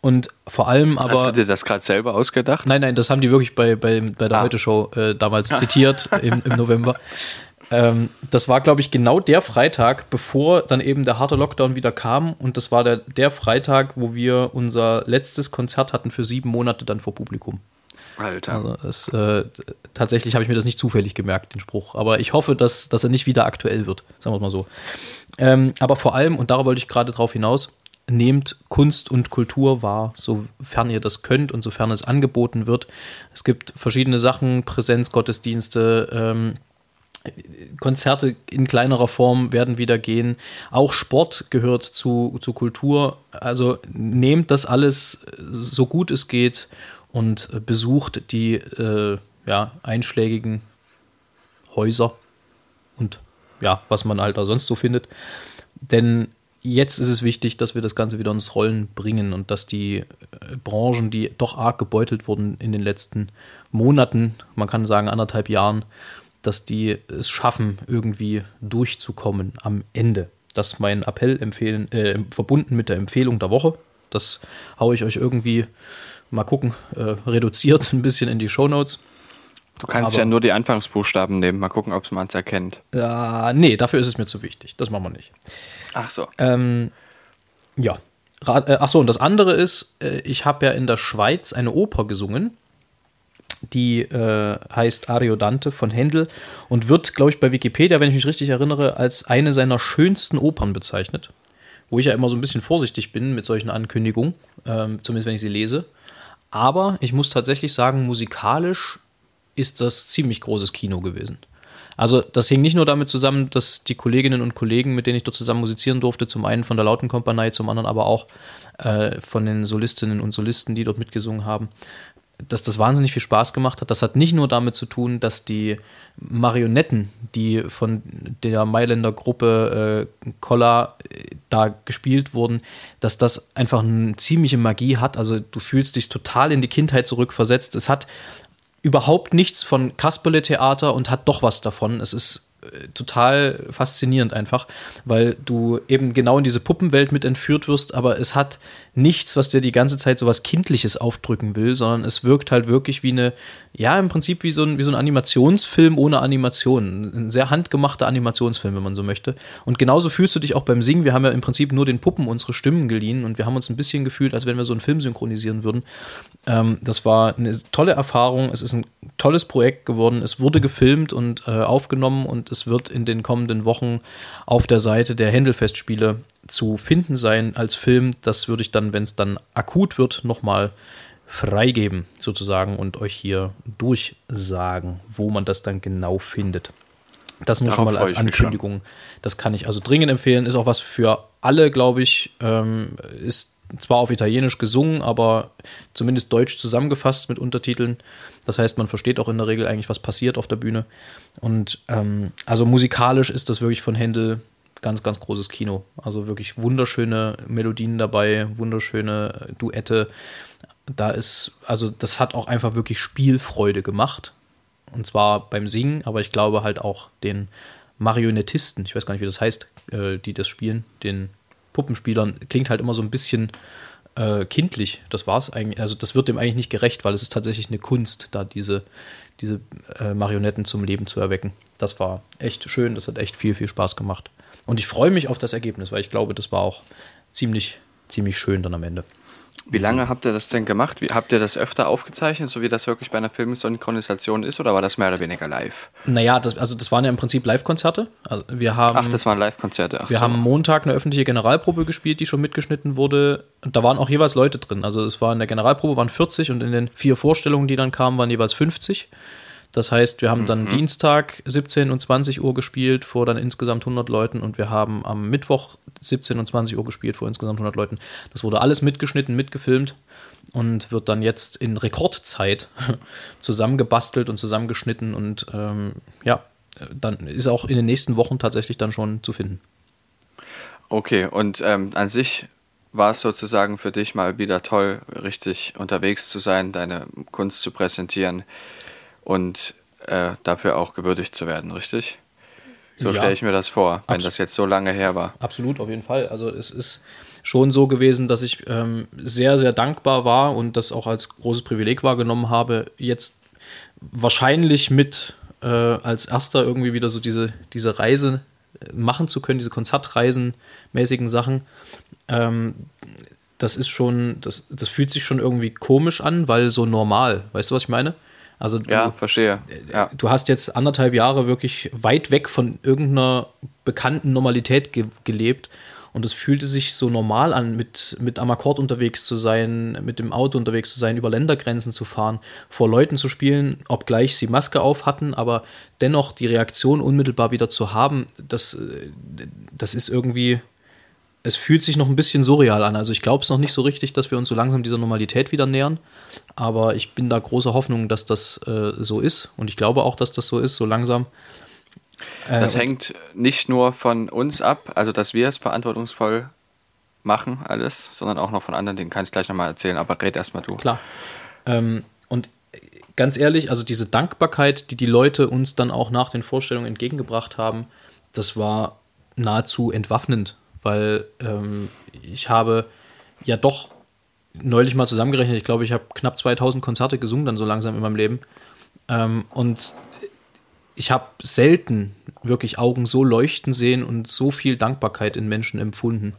Speaker 2: Und vor allem aber.
Speaker 3: Hast du dir das gerade selber ausgedacht?
Speaker 2: Nein, nein, das haben die wirklich bei, bei, bei der
Speaker 3: Ah.
Speaker 2: Heute-Show äh, damals *laughs* zitiert im, im November. Ähm, das war, glaube ich, genau der Freitag, bevor dann eben der harte Lockdown wieder kam. Und das war der, der Freitag, wo wir unser letztes Konzert hatten für sieben Monate dann vor Publikum.
Speaker 3: Alter.
Speaker 2: Also es, äh, tatsächlich habe ich mir das nicht zufällig gemerkt, den Spruch. Aber ich hoffe, dass, dass er nicht wieder aktuell wird, sagen wir es mal so. Ähm, aber vor allem, und darauf wollte ich gerade drauf hinaus, nehmt Kunst und Kultur wahr, sofern ihr das könnt und sofern es angeboten wird. Es gibt verschiedene Sachen, Präsenzgottesdienste, ähm, Konzerte in kleinerer Form werden wieder gehen. Auch Sport gehört zu, zu Kultur. Also nehmt das alles so gut es geht und besucht die äh, ja, einschlägigen Häuser und ja, was man halt da sonst so findet. Denn jetzt ist es wichtig, dass wir das Ganze wieder ins Rollen bringen und dass die äh, Branchen, die doch arg gebeutelt wurden in den letzten Monaten, man kann sagen anderthalb Jahren, dass die es schaffen, irgendwie durchzukommen am Ende. Das ist mein Appell empfehlen, äh, verbunden mit der Empfehlung der Woche. Das haue ich euch irgendwie mal gucken, äh, reduziert *laughs* ein bisschen in die Shownotes.
Speaker 3: Du kannst
Speaker 2: aber-
Speaker 3: ja nur die Anfangsbuchstaben nehmen. Mal gucken, ob man es erkennt.
Speaker 2: Ja, nee, dafür ist es mir zu wichtig. Das machen wir nicht.
Speaker 3: Ach so.
Speaker 2: Ähm, ja. Äh, Ach so, und das andere ist, äh, ich habe ja in der Schweiz eine Oper gesungen. Die äh, heißt Ariodante von Händel und wird, glaube ich, bei Wikipedia, wenn ich mich richtig erinnere, als eine seiner schönsten Opern bezeichnet. Wo ich ja immer so ein bisschen vorsichtig bin mit solchen Ankündigungen, ähm, zumindest wenn ich sie lese. Aber ich muss tatsächlich sagen, musikalisch ist das ziemlich großes Kino gewesen. Also das hing nicht nur damit zusammen, dass die Kolleginnen und Kollegen, mit denen ich dort zusammen musizieren durfte, zum einen von der Lautenkompanie, zum anderen aber auch äh, von den Solistinnen und Solisten, die dort mitgesungen haben, dass das wahnsinnig viel Spaß gemacht hat. Das hat nicht nur damit zu tun, dass die Marionetten, die von der Mailänder Gruppe äh, Kolla äh, da gespielt wurden, dass das einfach eine ziemliche Magie hat. Also du fühlst dich total in die Kindheit zurückversetzt. Es hat überhaupt nichts von Kasperle-Theater und hat doch was davon. Es ist total faszinierend einfach, weil du eben genau in diese Puppenwelt mit entführt wirst, aber es hat nichts, was dir die ganze Zeit so was Kindliches aufdrücken will, sondern es wirkt halt wirklich wie eine, ja, im Prinzip wie so ein, wie so ein Animationsfilm ohne Animation. Ein sehr handgemachter Animationsfilm, wenn man so möchte. Und genauso fühlst du dich auch beim Singen. Wir haben ja im Prinzip nur den Puppen unsere Stimmen geliehen und wir haben uns ein bisschen gefühlt, als wenn wir so einen Film synchronisieren würden. Ähm, das war eine tolle Erfahrung. Es ist ein tolles Projekt geworden. Es wurde gefilmt und äh, aufgenommen und es wird in den kommenden Wochen auf der Seite der Händelfestspiele zu finden sein als Film. Das würde ich dann, wenn es dann akut wird, nochmal freigeben, sozusagen, und euch hier durchsagen, wo man das dann genau findet. Das nur Darauf schon mal als Ankündigung. Das kann ich also dringend empfehlen. Ist auch was für alle, glaube ich. Ähm, ist zwar auf Italienisch gesungen, aber zumindest deutsch zusammengefasst mit Untertiteln. Das heißt, man versteht auch in der Regel eigentlich, was passiert auf der Bühne. Und ähm, also musikalisch ist das wirklich von Händel ganz, ganz großes Kino. Also wirklich wunderschöne Melodien dabei, wunderschöne Duette. Da ist, also das hat auch einfach wirklich Spielfreude gemacht. Und zwar beim Singen, aber ich glaube halt auch den Marionettisten, ich weiß gar nicht, wie das heißt, äh, die das spielen, den Puppenspielern, klingt halt immer so ein bisschen äh, kindlich. Das war es eigentlich, also das wird dem eigentlich nicht gerecht, weil es ist tatsächlich eine Kunst, da diese, diese äh, Marionetten zum Leben zu erwecken. Das war echt schön, das hat echt viel, viel Spaß gemacht. Und ich freue mich auf das Ergebnis, weil ich glaube, das war auch ziemlich, ziemlich schön dann am Ende.
Speaker 3: Wie lange habt ihr das denn gemacht? Wie, habt ihr das öfter aufgezeichnet, so wie das wirklich bei einer Filmsynchronisation ist, oder war das mehr oder weniger live?
Speaker 2: Naja, das, also das waren ja im Prinzip Live-Konzerte. Also wir haben,
Speaker 3: Ach, das waren Live-Konzerte.
Speaker 2: Wir so. haben Montag eine öffentliche Generalprobe gespielt, die schon mitgeschnitten wurde. Und da waren auch jeweils Leute drin. Also es war in der Generalprobe waren 40 und in den vier Vorstellungen, die dann kamen, waren jeweils 50. Das heißt, wir haben dann mhm. Dienstag 17 und 20 Uhr gespielt vor dann insgesamt 100 Leuten und wir haben am Mittwoch 17 und 20 Uhr gespielt vor insgesamt 100 Leuten. Das wurde alles mitgeschnitten, mitgefilmt und wird dann jetzt in Rekordzeit *laughs* zusammengebastelt und zusammengeschnitten und ähm, ja, dann ist auch in den nächsten Wochen tatsächlich dann schon zu finden.
Speaker 3: Okay, und ähm, an sich war es sozusagen für dich mal wieder toll, richtig unterwegs zu sein, deine Kunst zu präsentieren und äh, dafür auch gewürdigt zu werden, richtig? So ja. stelle ich mir das vor, wenn Abs das jetzt so lange her war.
Speaker 2: Absolut, auf jeden Fall. Also es ist schon so gewesen, dass ich ähm, sehr, sehr dankbar war und das auch als großes Privileg wahrgenommen habe, jetzt wahrscheinlich mit äh, als erster irgendwie wieder so diese, diese Reise äh, machen zu können, diese Konzertreisen-mäßigen Sachen. Ähm, das ist schon, das, das fühlt sich schon irgendwie komisch an, weil so normal. Weißt du, was ich meine? Also du,
Speaker 3: ja, verstehe. Ja.
Speaker 2: Du hast jetzt anderthalb Jahre wirklich weit weg von irgendeiner bekannten Normalität ge gelebt und es fühlte sich so normal an, mit, mit am Akkord unterwegs zu sein, mit dem Auto unterwegs zu sein, über Ländergrenzen zu fahren, vor Leuten zu spielen, obgleich sie Maske auf hatten, aber dennoch die Reaktion unmittelbar wieder zu haben, das, äh, das ist irgendwie es fühlt sich noch ein bisschen surreal an. Also ich glaube es noch nicht so richtig, dass wir uns so langsam dieser Normalität wieder nähern. Aber ich bin da großer Hoffnung, dass das äh, so ist. Und ich glaube auch, dass das so ist, so langsam.
Speaker 3: Äh, das hängt nicht nur von uns ab, also dass wir es verantwortungsvoll machen, alles, sondern auch noch von anderen, den kann ich gleich nochmal erzählen, aber red erstmal du.
Speaker 2: Klar. Ähm, und ganz ehrlich, also diese Dankbarkeit, die die Leute uns dann auch nach den Vorstellungen entgegengebracht haben, das war nahezu entwaffnend weil ähm, ich habe ja doch neulich mal zusammengerechnet, ich glaube, ich habe knapp 2000 Konzerte gesungen dann so langsam in meinem Leben. Ähm, und ich habe selten wirklich Augen so leuchten sehen und so viel Dankbarkeit in Menschen empfunden.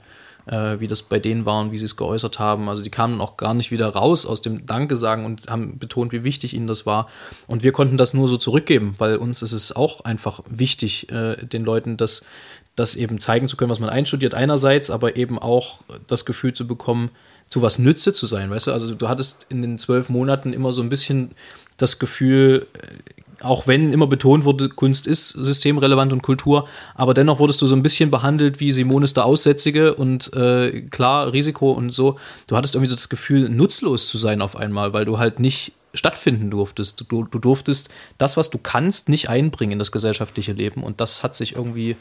Speaker 2: äh, wie das bei denen war und wie sie es geäußert haben. Also die kamen auch gar nicht wieder raus aus dem Danke sagen und haben betont, wie wichtig ihnen das war. Und wir konnten das nur so zurückgeben, weil uns ist es auch einfach wichtig, äh, den Leuten das, das eben zeigen zu können, was man einstudiert einerseits, aber eben auch das Gefühl zu bekommen, zu was Nütze zu sein, weißt du? Also du hattest in den zwölf Monaten immer so ein bisschen das Gefühl, auch wenn immer betont wurde, Kunst ist systemrelevant und Kultur, aber dennoch wurdest du so ein bisschen behandelt wie Simonis der Aussätzige und äh, klar, Risiko und so. Du hattest irgendwie so das Gefühl, nutzlos zu sein auf einmal, weil du halt nicht stattfinden durftest. Du, du durftest das, was du kannst, nicht einbringen in das gesellschaftliche Leben und das hat sich irgendwie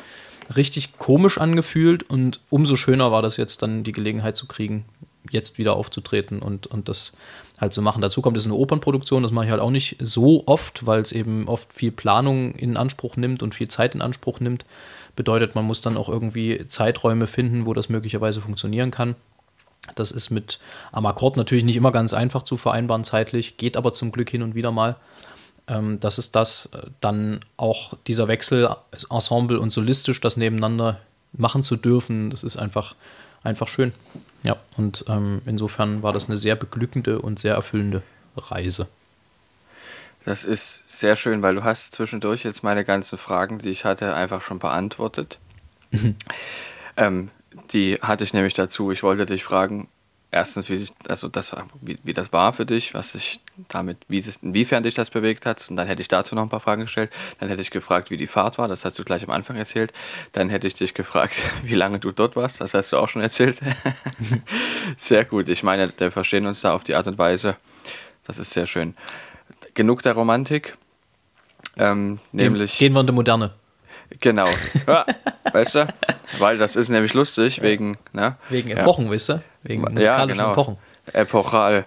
Speaker 2: richtig komisch angefühlt und umso schöner war das jetzt dann die Gelegenheit zu kriegen, jetzt wieder aufzutreten und, und das halt zu machen. Dazu kommt es eine Opernproduktion, das mache ich halt auch nicht so oft, weil es eben oft viel Planung in Anspruch nimmt und viel Zeit in Anspruch nimmt. Bedeutet, man muss dann auch irgendwie Zeiträume finden, wo das möglicherweise funktionieren kann. Das ist mit am Akkord natürlich nicht immer ganz einfach zu vereinbaren zeitlich, geht aber zum Glück hin und wieder mal. Ähm, das ist das. Dann auch dieser Wechsel, Ensemble und solistisch, das nebeneinander machen zu dürfen, das ist einfach, einfach schön. Ja, und ähm, insofern war das eine sehr beglückende und sehr erfüllende Reise.
Speaker 3: Das ist sehr schön, weil du hast zwischendurch jetzt meine ganzen Fragen, die ich hatte, einfach schon beantwortet. ähm, die hatte ich nämlich dazu. Ich wollte dich fragen, erstens, wie, sich, also das, wie, wie das war für dich, was sich damit, wie das, inwiefern dich das bewegt hat. Und dann hätte ich dazu noch ein paar Fragen gestellt. Dann hätte ich gefragt, wie die Fahrt war. Das hast du gleich am Anfang erzählt. Dann hätte ich dich gefragt, *laughs* wie lange du dort warst. Das hast du auch schon erzählt. *laughs* sehr gut. Ich meine, wir verstehen uns da auf die Art und Weise. Das ist sehr schön. Genug der Romantik. Ähm, nämlich.
Speaker 2: Gehen wir in die Moderne.
Speaker 3: Genau. Ja, *laughs* weißt du? Weil das ist nämlich lustig, wegen. Ne?
Speaker 2: Wegen Epochen, ja. weißt du? Wegen
Speaker 3: musikalischen ja, genau. Epochen. Epochal.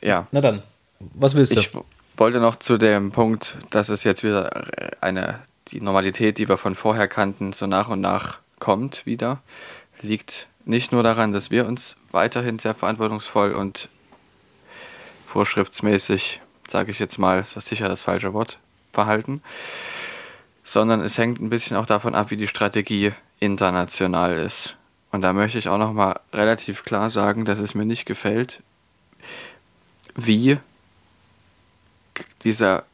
Speaker 3: Ja.
Speaker 2: Na dann, was willst du?
Speaker 3: Ich wollte noch zu dem Punkt, dass es jetzt wieder eine, die Normalität, die wir von vorher kannten, so nach und nach kommt wieder. Liegt nicht nur daran, dass wir uns weiterhin sehr verantwortungsvoll und vorschriftsmäßig, sage ich jetzt mal, ist was sicher das falsche Wort, verhalten, sondern es hängt ein bisschen auch davon ab, wie die Strategie international ist. Und da möchte ich auch noch mal relativ klar sagen, dass es mir nicht gefällt, wie dieser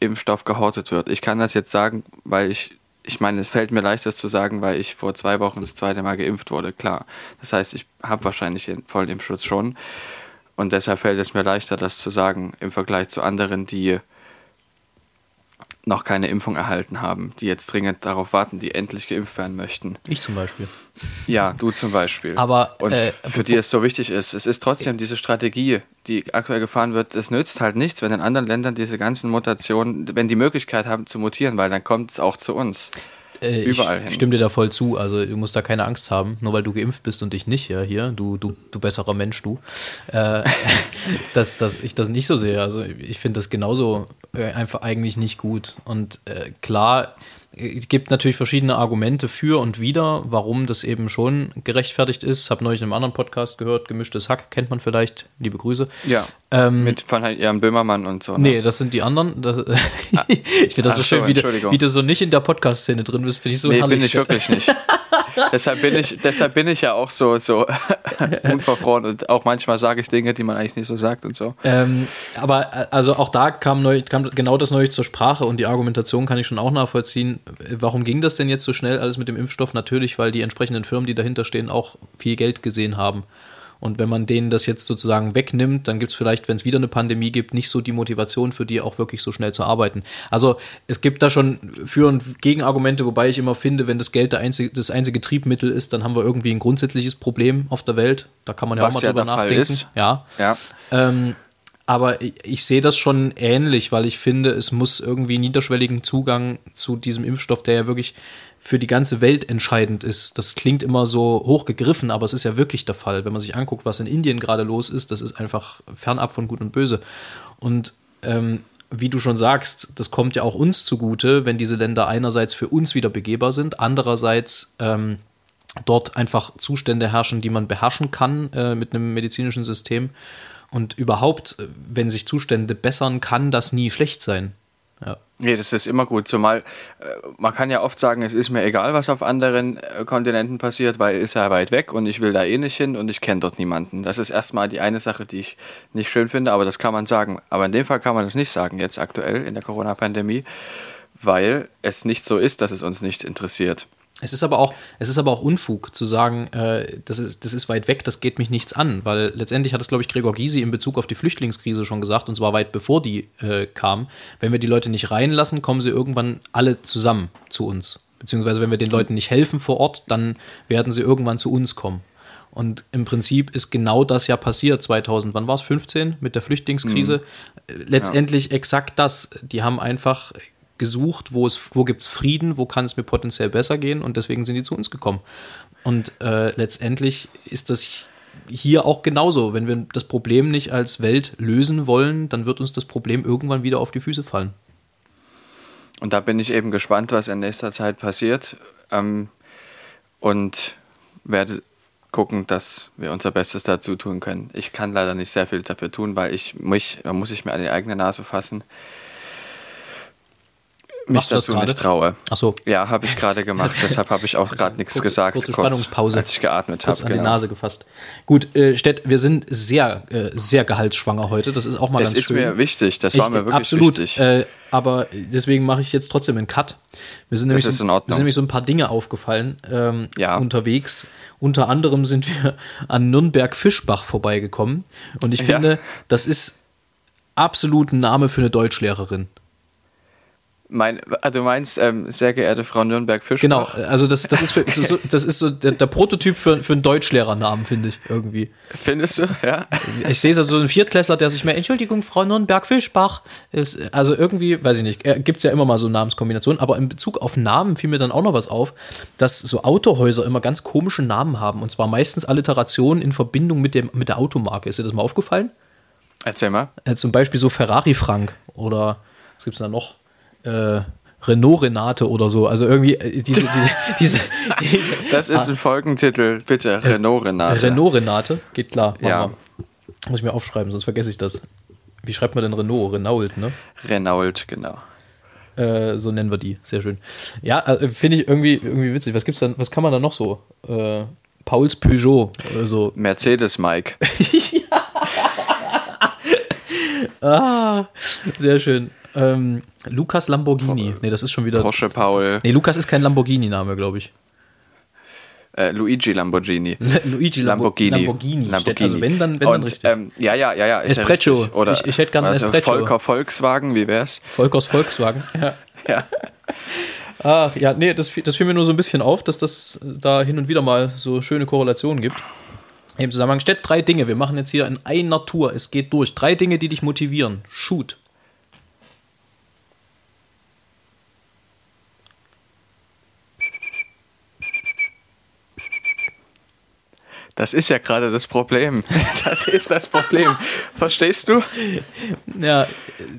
Speaker 3: Impfstoff gehortet wird. Ich kann das jetzt sagen, weil ich, ich meine, es fällt mir leicht, das zu sagen, weil ich vor zwei Wochen das zweite Mal geimpft wurde, klar. Das heißt, ich habe wahrscheinlich den vollen Impfschutz schon. Und deshalb fällt es mir leichter, das zu sagen, im Vergleich zu anderen, die noch keine Impfung erhalten haben, die jetzt dringend darauf warten, die endlich geimpft werden möchten.
Speaker 2: Ich zum Beispiel.
Speaker 3: Ja, du zum Beispiel.
Speaker 2: Aber
Speaker 3: und äh, für die es so wichtig ist, es ist trotzdem diese Strategie, die aktuell gefahren wird. Es nützt halt nichts, wenn in anderen Ländern diese ganzen Mutationen, wenn die Möglichkeit haben zu mutieren, weil dann kommt es auch zu uns.
Speaker 2: Äh, Überall ich hin. stimme dir da voll zu. Also du musst da keine Angst haben, nur weil du geimpft bist und ich nicht, ja, hier, du, du, du besserer Mensch, du. Äh, *laughs* dass, dass ich das nicht so sehe. Also ich finde das genauso äh, einfach eigentlich nicht gut. Und äh, klar, gibt natürlich verschiedene Argumente für und wider, warum das eben schon gerechtfertigt ist. Habe neulich in einem anderen Podcast gehört, gemischtes Hack, kennt man vielleicht, liebe Grüße.
Speaker 3: Ja. Ähm, mit von halt Jan Böhmermann und so.
Speaker 2: Ne? Nee, das sind die anderen. Das, *laughs* ah. ich finde das so schön, wie, du, wie du so nicht in der Podcast-Szene drin bist, finde ich so
Speaker 3: nee,
Speaker 2: herrlich.
Speaker 3: bin ich wirklich nicht. *laughs* deshalb, bin ich, deshalb bin ich ja auch so, so *laughs* unverfroren und auch manchmal sage ich Dinge, die man eigentlich nicht so sagt und so.
Speaker 2: Ähm, aber äh, also auch da kam, neu, kam genau das neulich zur Sprache und die Argumentation kann ich schon auch nachvollziehen. Warum ging das denn jetzt so schnell alles mit dem Impfstoff? Natürlich, weil die entsprechenden Firmen, die dahinter stehen, auch viel Geld gesehen haben. Und wenn man denen das jetzt sozusagen wegnimmt, dann gibt es vielleicht, wenn es wieder eine Pandemie gibt, nicht so die Motivation für die auch wirklich so schnell zu arbeiten. Also es gibt da schon Für- und Gegenargumente, wobei ich immer finde, wenn das Geld einzige, das einzige Triebmittel ist, dann haben wir irgendwie ein grundsätzliches Problem auf der Welt. Da kann man ja Was auch mal drüber nachdenken. Ja. ja. Ähm, aber ich, ich, sehe das schon ähnlich, weil ich finde, es muss irgendwie niederschwelligen Zugang zu diesem Impfstoff, der ja wirklich für die ganze Welt entscheidend ist. Das klingt immer so hochgegriffen, aber es ist ja wirklich der Fall. Wenn man sich anguckt, was in Indien gerade los ist, das ist einfach fernab von Gut und Böse. Und ähm, wie du schon sagst, das kommt ja auch uns zugute, wenn diese Länder einerseits für uns wieder begehbar sind, andererseits ähm, dort einfach Zustände herrschen, die man beherrschen kann äh, mit einem medizinischen System. Und überhaupt, wenn sich Zustände bessern, kann das nie schlecht sein. Ja.
Speaker 3: Nee, das ist immer gut, zumal äh, man kann ja oft sagen, es ist mir egal, was auf anderen äh, Kontinenten passiert, weil ist ja weit weg und ich will da eh nicht hin und ich kenne dort niemanden. Das ist erstmal die eine Sache, die ich nicht schön finde, aber das kann man sagen. Aber in dem Fall kann man das nicht sagen, jetzt aktuell in der Corona-Pandemie, weil es nicht so ist, dass es uns nicht interessiert.
Speaker 2: Es ist aber auch, es ist aber auch Unfug zu sagen, äh, das, ist, das ist weit weg, das geht mich nichts an, weil letztendlich hat es, glaube ich, Gregor Gysi in Bezug auf die Flüchtlingskrise schon gesagt, und zwar weit bevor die äh, kam. Wenn wir die Leute nicht reinlassen, kommen sie irgendwann alle zusammen zu uns. Beziehungsweise wenn wir den Leuten nicht helfen vor Ort, dann werden sie irgendwann zu uns kommen. Und im Prinzip ist genau das ja passiert 2000, wann war es, 15 mit der Flüchtlingskrise. Mhm. Letztendlich ja. exakt das. Die haben einfach gesucht, wo, es, wo gibt es Frieden, wo kann es mir potenziell besser gehen und deswegen sind die zu uns gekommen. Und äh, letztendlich ist das hier auch genauso. Wenn wir das Problem nicht als Welt lösen wollen, dann wird uns das Problem irgendwann wieder auf die Füße fallen.
Speaker 3: Und da bin ich eben gespannt, was in nächster Zeit passiert. Ähm, und werde gucken, dass wir unser Bestes dazu tun können. Ich kann leider nicht sehr viel dafür tun, weil ich mich, da muss ich mir an die eigene Nase fassen mich Machst dazu nicht traue.
Speaker 2: Ach so.
Speaker 3: Ja, habe ich gerade gemacht. *laughs* Deshalb habe ich auch gerade nichts kurze, gesagt.
Speaker 2: Kurze Spannungspause.
Speaker 3: als ich geatmet habe.
Speaker 2: Kurz an genau. die Nase gefasst. Gut, äh, Stett, wir sind sehr, äh, sehr gehaltsschwanger heute. Das ist auch mal
Speaker 3: es
Speaker 2: ganz schön.
Speaker 3: Das ist mir wichtig. Das ich, war mir wirklich
Speaker 2: absolut,
Speaker 3: wichtig.
Speaker 2: Äh, aber deswegen mache ich jetzt trotzdem einen Cut. Mir sind, nämlich so, mir sind nämlich so ein paar Dinge aufgefallen ähm, ja. unterwegs. Unter anderem sind wir an Nürnberg-Fischbach vorbeigekommen. Und ich finde, ja. das ist absolut ein Name für eine Deutschlehrerin.
Speaker 3: Mein, ah, du meinst, ähm, sehr geehrte Frau Nürnberg-Fischbach?
Speaker 2: Genau, also das, das ist, für, so, das ist so der, der Prototyp für, für einen Deutschlehrernamen, finde ich, irgendwie.
Speaker 3: Findest du, ja?
Speaker 2: Ich sehe so einen Viertklässler, der sich mehr, Entschuldigung, Frau Nürnberg-Fischbach, ist, also irgendwie, weiß ich nicht, gibt es ja immer mal so Namenskombinationen, aber in Bezug auf Namen fiel mir dann auch noch was auf, dass so Autohäuser immer ganz komische Namen haben, und zwar meistens Alliterationen in Verbindung mit, dem, mit der Automarke. Ist dir das mal aufgefallen?
Speaker 3: Erzähl mal.
Speaker 2: Äh, zum Beispiel so Ferrari Frank oder was gibt es da noch? Äh, Renault Renate oder so. Also irgendwie äh, diese, diese, *laughs* diese,
Speaker 3: diese Das ist ein Folgentitel, bitte. Renault Renate.
Speaker 2: Renault Renate, geht klar.
Speaker 3: Ja.
Speaker 2: Mal. Muss ich mir aufschreiben, sonst vergesse ich das. Wie schreibt man denn Renault? Renault, ne?
Speaker 3: Renault, genau.
Speaker 2: Äh, so nennen wir die. Sehr schön. Ja, äh, finde ich irgendwie, irgendwie witzig. Was gibt's dann, was kann man da noch so? Äh, Pauls Peugeot oder so. *laughs*
Speaker 3: Mercedes Mike. *laughs*
Speaker 2: ja. ah, sehr schön. Ähm, Lukas Lamborghini. Nee, das ist schon wieder.
Speaker 3: Porsche Paul.
Speaker 2: Nee, Lukas ist kein Lamborghini-Name, glaube ich.
Speaker 3: Äh, Luigi Lamborghini. *laughs*
Speaker 2: Luigi Lamborghini.
Speaker 3: Lamborghini.
Speaker 2: Lamborghini. Also wenn dann, wenn
Speaker 3: Und,
Speaker 2: dann richtig.
Speaker 3: Ähm, ja, ja, ja, ja.
Speaker 2: Espresso.
Speaker 3: Ja Oder
Speaker 2: ich, ich hätte gerne
Speaker 3: also
Speaker 2: Espresso.
Speaker 3: Volker Volkswagen, wie wär's?
Speaker 2: Volkers Volkswagen. *laughs* Ja.
Speaker 3: ja.
Speaker 2: Ach, ja, nee, das, das fiel mir nur so ein bisschen auf, dass das da hin und wieder mal so schöne Korrelationen gibt. Im Zusammenhang steht drei Dinge. Wir machen jetzt hier in einer Tour. Es geht durch. Drei Dinge, die dich motivieren. Shoot.
Speaker 3: Das ist ja gerade das Problem. *laughs* Das ist das Problem. Verstehst du?
Speaker 2: Ja.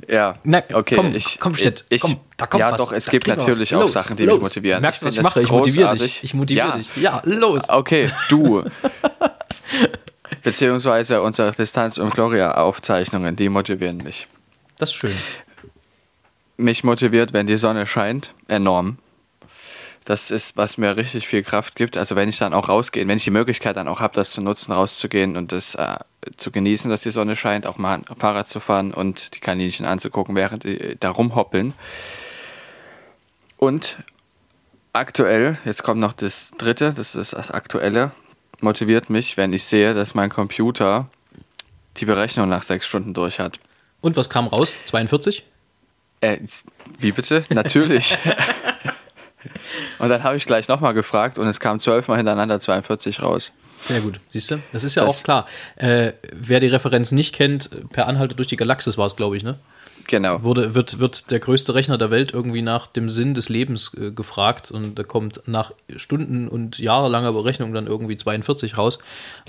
Speaker 3: Ja.
Speaker 2: Na,
Speaker 3: okay,
Speaker 2: komm,
Speaker 3: ich,
Speaker 2: komm, Stett,
Speaker 3: ich,
Speaker 2: komm, da kommt
Speaker 3: ja,
Speaker 2: was.
Speaker 3: doch, es
Speaker 2: da
Speaker 3: gibt natürlich
Speaker 2: was.
Speaker 3: auch
Speaker 2: los,
Speaker 3: Sachen, die
Speaker 2: los.
Speaker 3: mich motivieren.
Speaker 2: Merkst du, was ich mache? Ich motiviere dich. Ich motiviere
Speaker 3: ja.
Speaker 2: dich. Ja, los.
Speaker 3: Okay, du. *laughs* Beziehungsweise unsere Distanz- und Gloria-Aufzeichnungen, die motivieren mich.
Speaker 2: Das ist schön.
Speaker 3: Mich motiviert, wenn die Sonne scheint, enorm. Das ist, was mir richtig viel Kraft gibt. Also wenn ich dann auch rausgehe, wenn ich die Möglichkeit dann auch habe, das zu nutzen, rauszugehen und das äh, zu genießen, dass die Sonne scheint, auch mal Fahrrad zu fahren und die Kaninchen anzugucken, während die da rumhoppeln. Und aktuell, jetzt kommt noch das dritte, das ist das aktuelle, motiviert mich, wenn ich sehe, dass mein Computer die Berechnung nach sechs Stunden durch hat.
Speaker 2: Und was kam raus? 42?
Speaker 3: Äh, wie bitte? Natürlich. *laughs* Und dann habe ich gleich nochmal gefragt und es kam zwölfmal hintereinander 42 raus.
Speaker 2: Sehr gut, siehst du? Das ist ja das auch klar. Äh, wer die Referenz nicht kennt, per Anhalter durch die Galaxis war es, glaube ich, ne?
Speaker 3: Genau.
Speaker 2: Wurde, wird, wird der größte Rechner der Welt irgendwie nach dem Sinn des Lebens äh, gefragt und da kommt nach Stunden und jahrelanger Berechnung dann irgendwie 42 raus.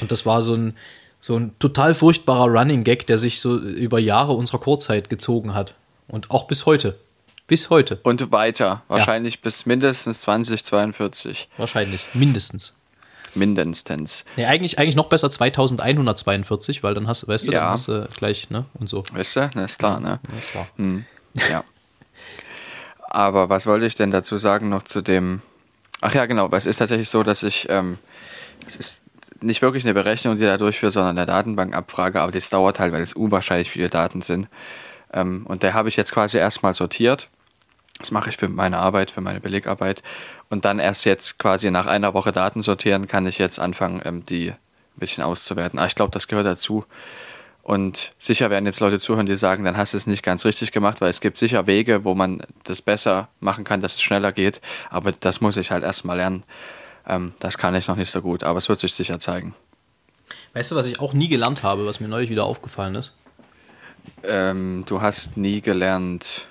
Speaker 2: Und das war so ein, so ein total furchtbarer Running Gag, der sich so über Jahre unserer Chorzeit gezogen hat. Und auch bis heute. Bis heute.
Speaker 3: Und weiter. Wahrscheinlich ja. bis mindestens 2042.
Speaker 2: Wahrscheinlich. Mindestens.
Speaker 3: Mindestens.
Speaker 2: Nee, eigentlich, eigentlich noch besser 2142, weil dann hast, weißt du,
Speaker 3: ja.
Speaker 2: dann hast du gleich, ne? Und so.
Speaker 3: Weißt du? Na, ist klar, ne?
Speaker 2: Ja, ist klar.
Speaker 3: Hm. Ja. Aber was wollte ich denn dazu sagen noch zu dem. Ach ja, genau. Es ist tatsächlich so, dass ich. Ähm, es ist nicht wirklich eine Berechnung, die da durchführt, sondern eine Datenbankabfrage. Aber das dauert halt, weil es unwahrscheinlich viele Daten sind. Ähm, und der habe ich jetzt quasi erstmal sortiert. Das mache ich für meine Arbeit, für meine Belegarbeit. Und dann erst jetzt quasi nach einer Woche Daten sortieren, kann ich jetzt anfangen, ähm, die ein bisschen auszuwerten. Aber ich glaube, das gehört dazu. Und sicher werden jetzt Leute zuhören, die sagen, dann hast du es nicht ganz richtig gemacht, weil es gibt sicher Wege, wo man das besser machen kann, dass es schneller geht. Aber das muss ich halt erstmal lernen. Ähm, das kann ich noch nicht so gut, aber es wird sich sicher zeigen.
Speaker 2: Weißt du, was ich auch nie gelernt habe, was mir neulich wieder aufgefallen ist?
Speaker 3: Ähm, du hast nie gelernt.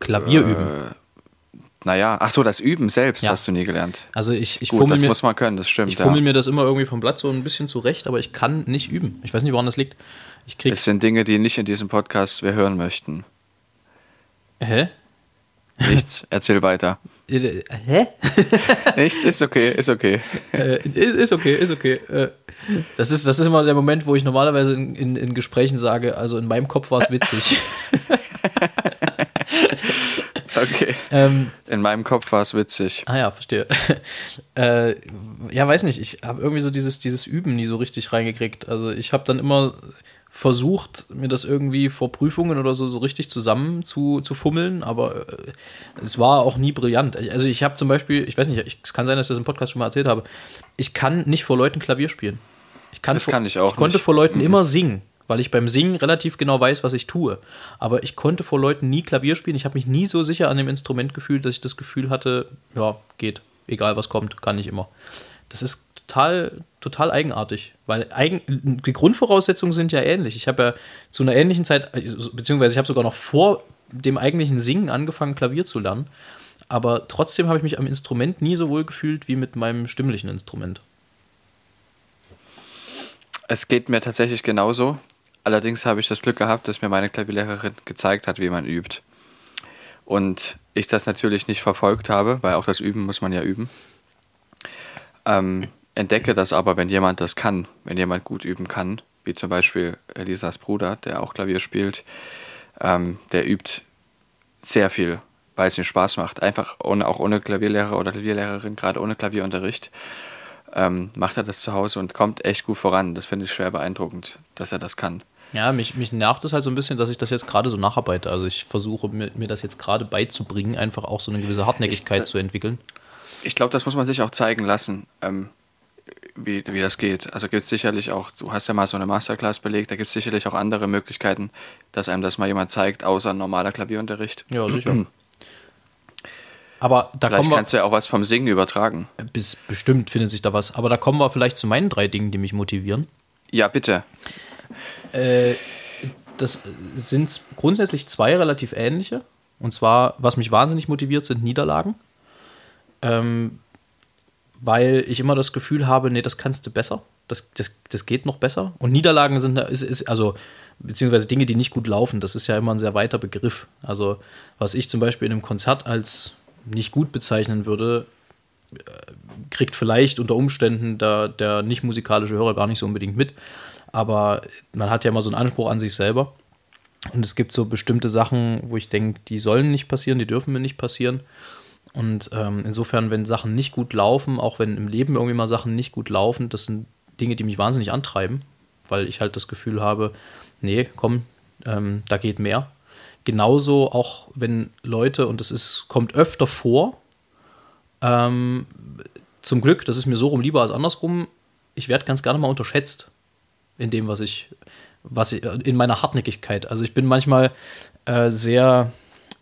Speaker 2: Klavier üben.
Speaker 3: Äh, naja, ach so, das Üben selbst
Speaker 2: Ja.
Speaker 3: hast du nie gelernt.
Speaker 2: Also ich, ich
Speaker 3: Gut,
Speaker 2: fummel
Speaker 3: das
Speaker 2: mir,
Speaker 3: muss man können, das stimmt.
Speaker 2: ich fummel
Speaker 3: Ja.
Speaker 2: mir das immer irgendwie vom Blatt so ein bisschen zurecht, aber ich kann nicht üben. Ich weiß nicht, woran das liegt. Ich krieg.
Speaker 3: Es sind Dinge, die nicht in diesem Podcast wir hören möchten.
Speaker 2: hä?
Speaker 3: Nichts, erzähl weiter. *laughs*
Speaker 2: Äh, Hä? *laughs*
Speaker 3: Nichts, ist okay, ist okay.
Speaker 2: Äh, ist, ist okay, ist okay. Äh, das, ist, das ist immer der Moment, wo ich normalerweise in, in, in Gesprächen sage, also in meinem Kopf war es witzig. *laughs* *laughs*
Speaker 3: Okay.
Speaker 2: ähm,
Speaker 3: In meinem Kopf war es witzig.
Speaker 2: ah ja, verstehe. *laughs* äh, ja, weiß nicht, ich habe irgendwie so dieses, dieses Üben nie so richtig reingekriegt. Also ich habe dann immer versucht, mir das irgendwie vor Prüfungen oder so, so richtig zusammen zu, zu fummeln, aber äh, es war auch nie brillant. Also ich habe zum Beispiel, ich weiß nicht, ich, es kann sein, dass ich das im Podcast schon mal erzählt habe, ich kann nicht vor Leuten Klavier spielen. Ich kann
Speaker 3: Das
Speaker 2: vor,
Speaker 3: kann ich auch
Speaker 2: Ich konnte
Speaker 3: nicht.
Speaker 2: vor Leuten immer singen, weil ich beim Singen relativ genau weiß, was ich tue. Aber ich konnte vor Leuten nie Klavier spielen. Ich habe mich nie so sicher an dem Instrument gefühlt, dass ich das Gefühl hatte, ja, geht. Egal was kommt, kann ich immer. Das ist total, total eigenartig, weil eigen, die Grundvoraussetzungen sind ja ähnlich. Ich habe ja zu einer ähnlichen Zeit, also, beziehungsweise ich habe sogar noch vor dem eigentlichen Singen angefangen, Klavier zu lernen. Aber trotzdem habe ich mich am Instrument nie so wohl gefühlt wie mit meinem stimmlichen Instrument.
Speaker 3: Es geht mir tatsächlich genauso. Allerdings habe ich das Glück gehabt, dass mir meine Klavierlehrerin gezeigt hat, wie man übt. Und ich das natürlich nicht verfolgt habe, weil auch das Üben muss man ja üben. Ähm, entdecke das aber, wenn jemand das kann, wenn jemand gut üben kann, wie zum Beispiel Elisas Bruder, der auch Klavier spielt, ähm, der übt sehr viel, weil es ihm Spaß macht. Einfach ohne, auch ohne Klavierlehrer oder Klavierlehrerin, gerade ohne Klavierunterricht, ähm, macht er das zu Hause und kommt echt gut voran. Das finde ich schwer beeindruckend, dass er das kann.
Speaker 2: Ja, mich, mich nervt es halt so ein bisschen, dass ich das jetzt gerade so nacharbeite. Also ich versuche mir, mir das jetzt gerade beizubringen, einfach auch so eine gewisse Hartnäckigkeit
Speaker 3: Ich-
Speaker 2: zu entwickeln.
Speaker 3: Ich glaube, das muss man sich auch zeigen lassen, ähm, wie, wie das geht. Also gibt es sicherlich auch, du hast ja mal so eine Masterclass belegt, da gibt es sicherlich auch andere Möglichkeiten, dass einem das mal jemand zeigt, außer normaler Klavierunterricht.
Speaker 2: Ja, sicher. *clears throat* Aber da
Speaker 3: Vielleicht kannst du ja auch was vom Singen übertragen.
Speaker 2: bis, bestimmt findet sich da was. Aber da kommen wir vielleicht zu meinen drei Dingen, die mich motivieren.
Speaker 3: Ja, bitte.
Speaker 2: Äh, das sind grundsätzlich zwei relativ ähnliche. Und zwar, was mich wahnsinnig motiviert, sind Niederlagen. Ähm, weil ich immer das Gefühl habe, nee, das kannst du besser. Das, das, das geht noch besser. Und Niederlagen sind, ist, ist, also, beziehungsweise Dinge, die nicht gut laufen, das ist ja immer ein sehr weiter Begriff. Also, was ich zum Beispiel in einem Konzert als nicht gut bezeichnen würde, äh, kriegt vielleicht unter Umständen der, der nicht musikalische Hörer gar nicht so unbedingt mit. Aber man hat ja immer so einen Anspruch an sich selber. Und es gibt so bestimmte Sachen, wo ich denke, die sollen nicht passieren, die dürfen mir nicht passieren. Und ähm, insofern, wenn Sachen nicht gut laufen, auch wenn im Leben irgendwie mal Sachen nicht gut laufen, das sind Dinge, die mich wahnsinnig antreiben, weil ich halt das Gefühl habe, nee, komm, ähm, da geht mehr. Genauso auch, wenn Leute, und das ist, kommt öfter vor, ähm, zum Glück, das ist mir so rum lieber als andersrum, ich werde ganz gerne mal unterschätzt in dem, was ich, was ich, in meiner Hartnäckigkeit. Also ich bin manchmal äh, sehr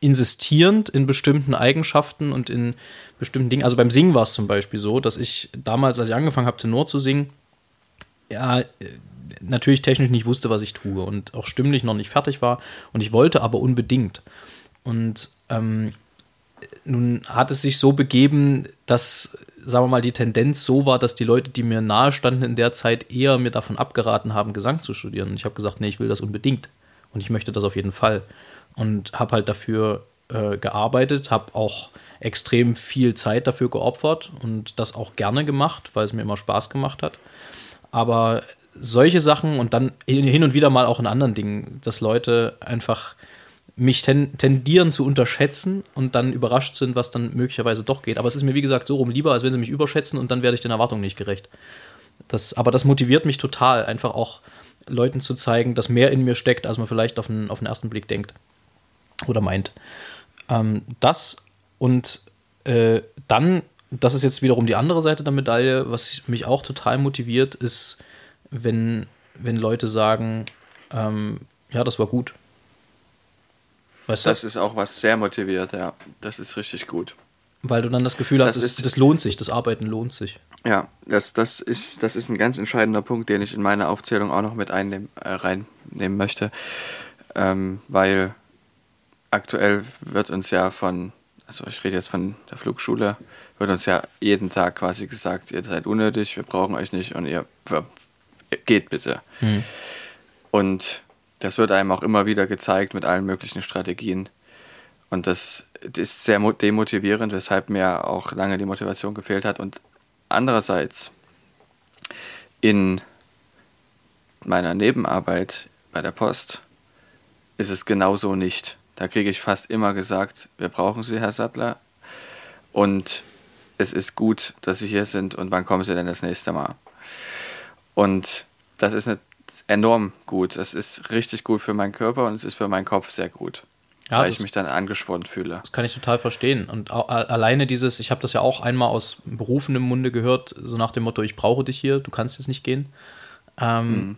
Speaker 2: insistierend in bestimmten Eigenschaften und in bestimmten Dingen. Also beim Singen war es zum Beispiel so, dass ich damals, als ich angefangen habe, Tenor zu singen, ja, äh, natürlich technisch nicht wusste, was ich tue und auch stimmlich noch nicht fertig war. Und ich wollte aber unbedingt. Und ähm, nun hat es sich so begeben, dass, sagen wir mal, die Tendenz so war, dass die Leute, die mir nahe standen in der Zeit, eher mir davon abgeraten haben, Gesang zu studieren. Und ich habe gesagt, nee, ich will das unbedingt. Und ich möchte das auf jeden Fall. Und habe halt dafür äh, gearbeitet, habe auch extrem viel Zeit dafür geopfert und das auch gerne gemacht, weil es mir immer Spaß gemacht hat. Aber solche Sachen und dann hin und wieder mal auch in anderen Dingen, dass Leute einfach mich ten, tendieren zu unterschätzen und dann überrascht sind, was dann möglicherweise doch geht. Aber es ist mir, wie gesagt, so rum lieber, als wenn sie mich überschätzen und dann werde ich den Erwartungen nicht gerecht. Das, aber das motiviert mich total, einfach auch Leuten zu zeigen, dass mehr in mir steckt, als man vielleicht auf den, auf den ersten Blick denkt oder meint. Ähm, das und äh, dann, das ist jetzt wiederum die andere Seite der Medaille, was mich auch total motiviert, ist, wenn, wenn Leute sagen, ähm, ja, das war gut.
Speaker 3: Weißt das du? ist auch was sehr motiviert, ja. Das ist richtig gut.
Speaker 2: Weil du dann das Gefühl hast, das, ist, das lohnt sich, das Arbeiten lohnt sich.
Speaker 3: Ja, das, das, ist, das ist ein ganz entscheidender Punkt, den ich in meine Aufzählung auch noch mit einnehmen, äh, reinnehmen möchte. Ähm, weil aktuell wird uns ja von, also ich rede jetzt von der Flugschule, wird uns ja jeden Tag quasi gesagt, ihr seid unnötig, wir brauchen euch nicht und ihr, geht bitte. Hm. Und das wird einem auch immer wieder gezeigt mit allen möglichen Strategien. Und das ist sehr demotivierend, weshalb mir auch lange die Motivation gefehlt hat. Und andererseits in meiner Nebenarbeit bei der Post ist es genauso nicht. Da kriege ich fast immer gesagt, wir brauchen Sie, Herr Sattler. Und es ist gut, dass Sie hier sind und wann kommen Sie denn das nächste Mal? Und das ist eine enorm gut. Es ist richtig gut für meinen Körper und es ist für meinen Kopf sehr gut. Ja, weil ich mich dann angespornt fühle.
Speaker 2: Das kann ich total verstehen. Und alleine dieses, ich habe das ja auch einmal aus berufenem Munde gehört, so nach dem Motto, ich brauche dich hier, du kannst jetzt nicht gehen. Ähm, mhm.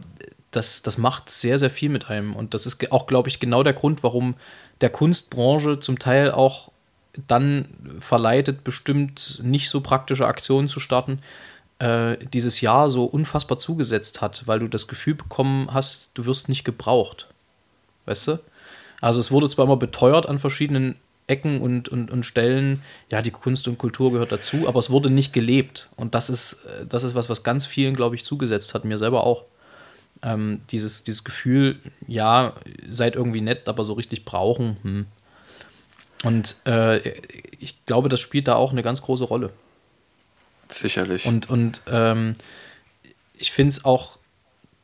Speaker 2: das, das macht sehr, sehr viel mit einem. Und das ist auch, glaube ich, genau der Grund, warum der Kunstbranche zum Teil auch dann verleitet, bestimmt nicht so praktische Aktionen zu starten, äh, dieses Jahr so unfassbar zugesetzt hat, weil du das Gefühl bekommen hast, du wirst nicht gebraucht. Weißt du? Also es wurde zwar immer beteuert an verschiedenen Ecken und, und, und Stellen, ja, die Kunst und Kultur gehört dazu, aber es wurde nicht gelebt. Und das ist, äh, das ist was, was ganz vielen, glaube ich, zugesetzt hat, mir selber auch. Ähm, dieses, dieses Gefühl, ja, seid irgendwie nett, aber so richtig brauchen. Hm. Und äh, ich glaube, das spielt da auch eine ganz große Rolle.
Speaker 3: Sicherlich.
Speaker 2: Und, und ähm, ich finde es auch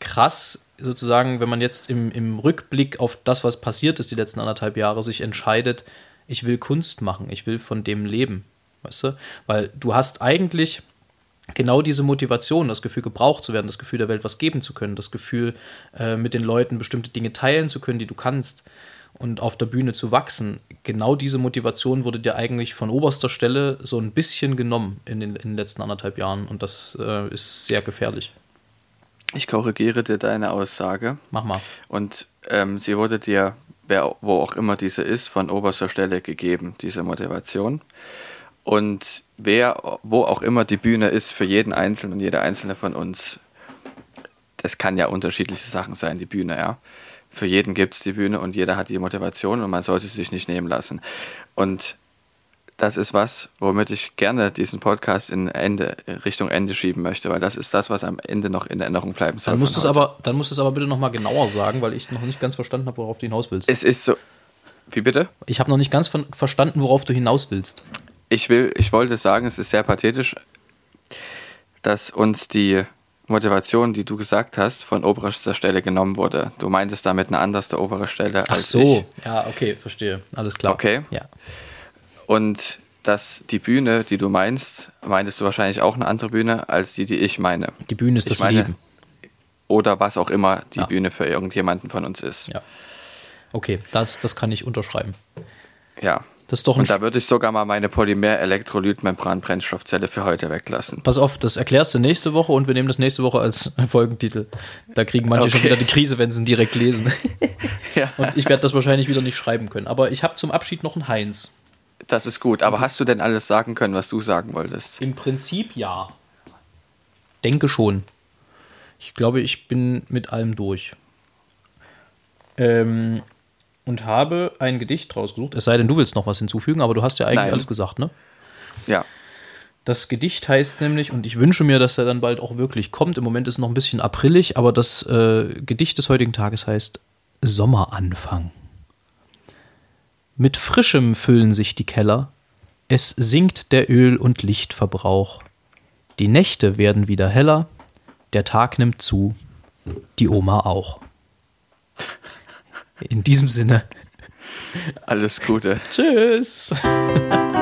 Speaker 2: krass, sozusagen, wenn man jetzt im, im Rückblick auf das, was passiert ist die letzten anderthalb Jahre, sich entscheidet, ich will Kunst machen, ich will von dem leben. Weißt du? Weil du hast eigentlich genau diese Motivation, das Gefühl, gebraucht zu werden, das Gefühl, der Welt was geben zu können, das Gefühl, äh, mit den Leuten bestimmte Dinge teilen zu können, die du kannst und auf der Bühne zu wachsen, genau diese Motivation wurde dir eigentlich von oberster Stelle so ein bisschen genommen in den, in den letzten anderthalb Jahren und das äh, ist sehr gefährlich.
Speaker 3: Ich korrigiere dir deine Aussage.
Speaker 2: Mach mal.
Speaker 3: Und ähm, sie wurde dir, wer, wo auch immer diese ist, von oberster Stelle gegeben, diese Motivation. Und wer, wo auch immer die Bühne ist für jeden Einzelnen und jeder Einzelne von uns, das kann ja unterschiedliche Sachen sein, die Bühne, ja für jeden gibt es die Bühne und jeder hat die Motivation und man sollte sie sich nicht nehmen lassen. Und das ist was, womit ich gerne diesen Podcast in Ende, Richtung Ende schieben möchte, weil das ist das, was am Ende noch in Erinnerung bleiben soll.
Speaker 2: Dann musst, es aber, dann musst du es aber bitte nochmal genauer sagen, weil ich noch nicht ganz verstanden habe, worauf du hinaus willst.
Speaker 3: Es ist so. Wie bitte?
Speaker 2: Ich habe noch nicht ganz verstanden, worauf du hinaus willst.
Speaker 3: Ich will, ich wollte sagen, es ist sehr pathetisch, dass uns die Motivation, die du gesagt hast, von oberster Stelle genommen wurde. Du meintest damit eine anderste obere Stelle
Speaker 2: Ach als so. ich. ja, okay, verstehe. Alles klar.
Speaker 3: Okay.
Speaker 2: Ja.
Speaker 3: Und dass die Bühne, die du meinst, meintest du wahrscheinlich auch eine andere Bühne als die, die ich meine.
Speaker 2: Die Bühne ist ich das meine, Leben.
Speaker 3: Oder was auch immer die ja. Bühne für irgendjemanden von uns ist.
Speaker 2: Ja. Okay, das, das kann ich unterschreiben.
Speaker 3: Ja.
Speaker 2: Das ist doch
Speaker 3: Und da würde ich sogar mal meine Polymer-Elektrolyt-Membran-Brennstoffzelle für heute weglassen.
Speaker 2: Pass auf, das erklärst du nächste Woche und wir nehmen das nächste Woche als *laughs* Folgentitel. Da kriegen manche okay. schon wieder die Krise, wenn sie ihn direkt lesen. *laughs* ja. Und ich werde das wahrscheinlich wieder nicht schreiben können. Aber ich habe zum Abschied noch einen Heinz.
Speaker 3: Das ist gut. Aber hast du denn alles sagen können, was du sagen wolltest?
Speaker 2: Im Prinzip ja. Denke schon. Ich glaube, ich bin mit allem durch. Ähm, und habe ein Gedicht rausgesucht. Es sei denn, du willst noch was hinzufügen, aber du hast ja eigentlich Nein. alles gesagt, ne?
Speaker 3: Ja.
Speaker 2: Das Gedicht heißt nämlich, und ich wünsche mir, dass er dann bald auch wirklich kommt. Im Moment ist es noch ein bisschen aprillig, aber das äh, Gedicht des heutigen Tages heißt Sommeranfang. Mit Frischem füllen sich die Keller, es sinkt der Öl- und Lichtverbrauch. Die Nächte werden wieder heller, der Tag nimmt zu, die Oma auch. In diesem Sinne,
Speaker 3: Alles Gute.
Speaker 2: Tschüss. *laughs*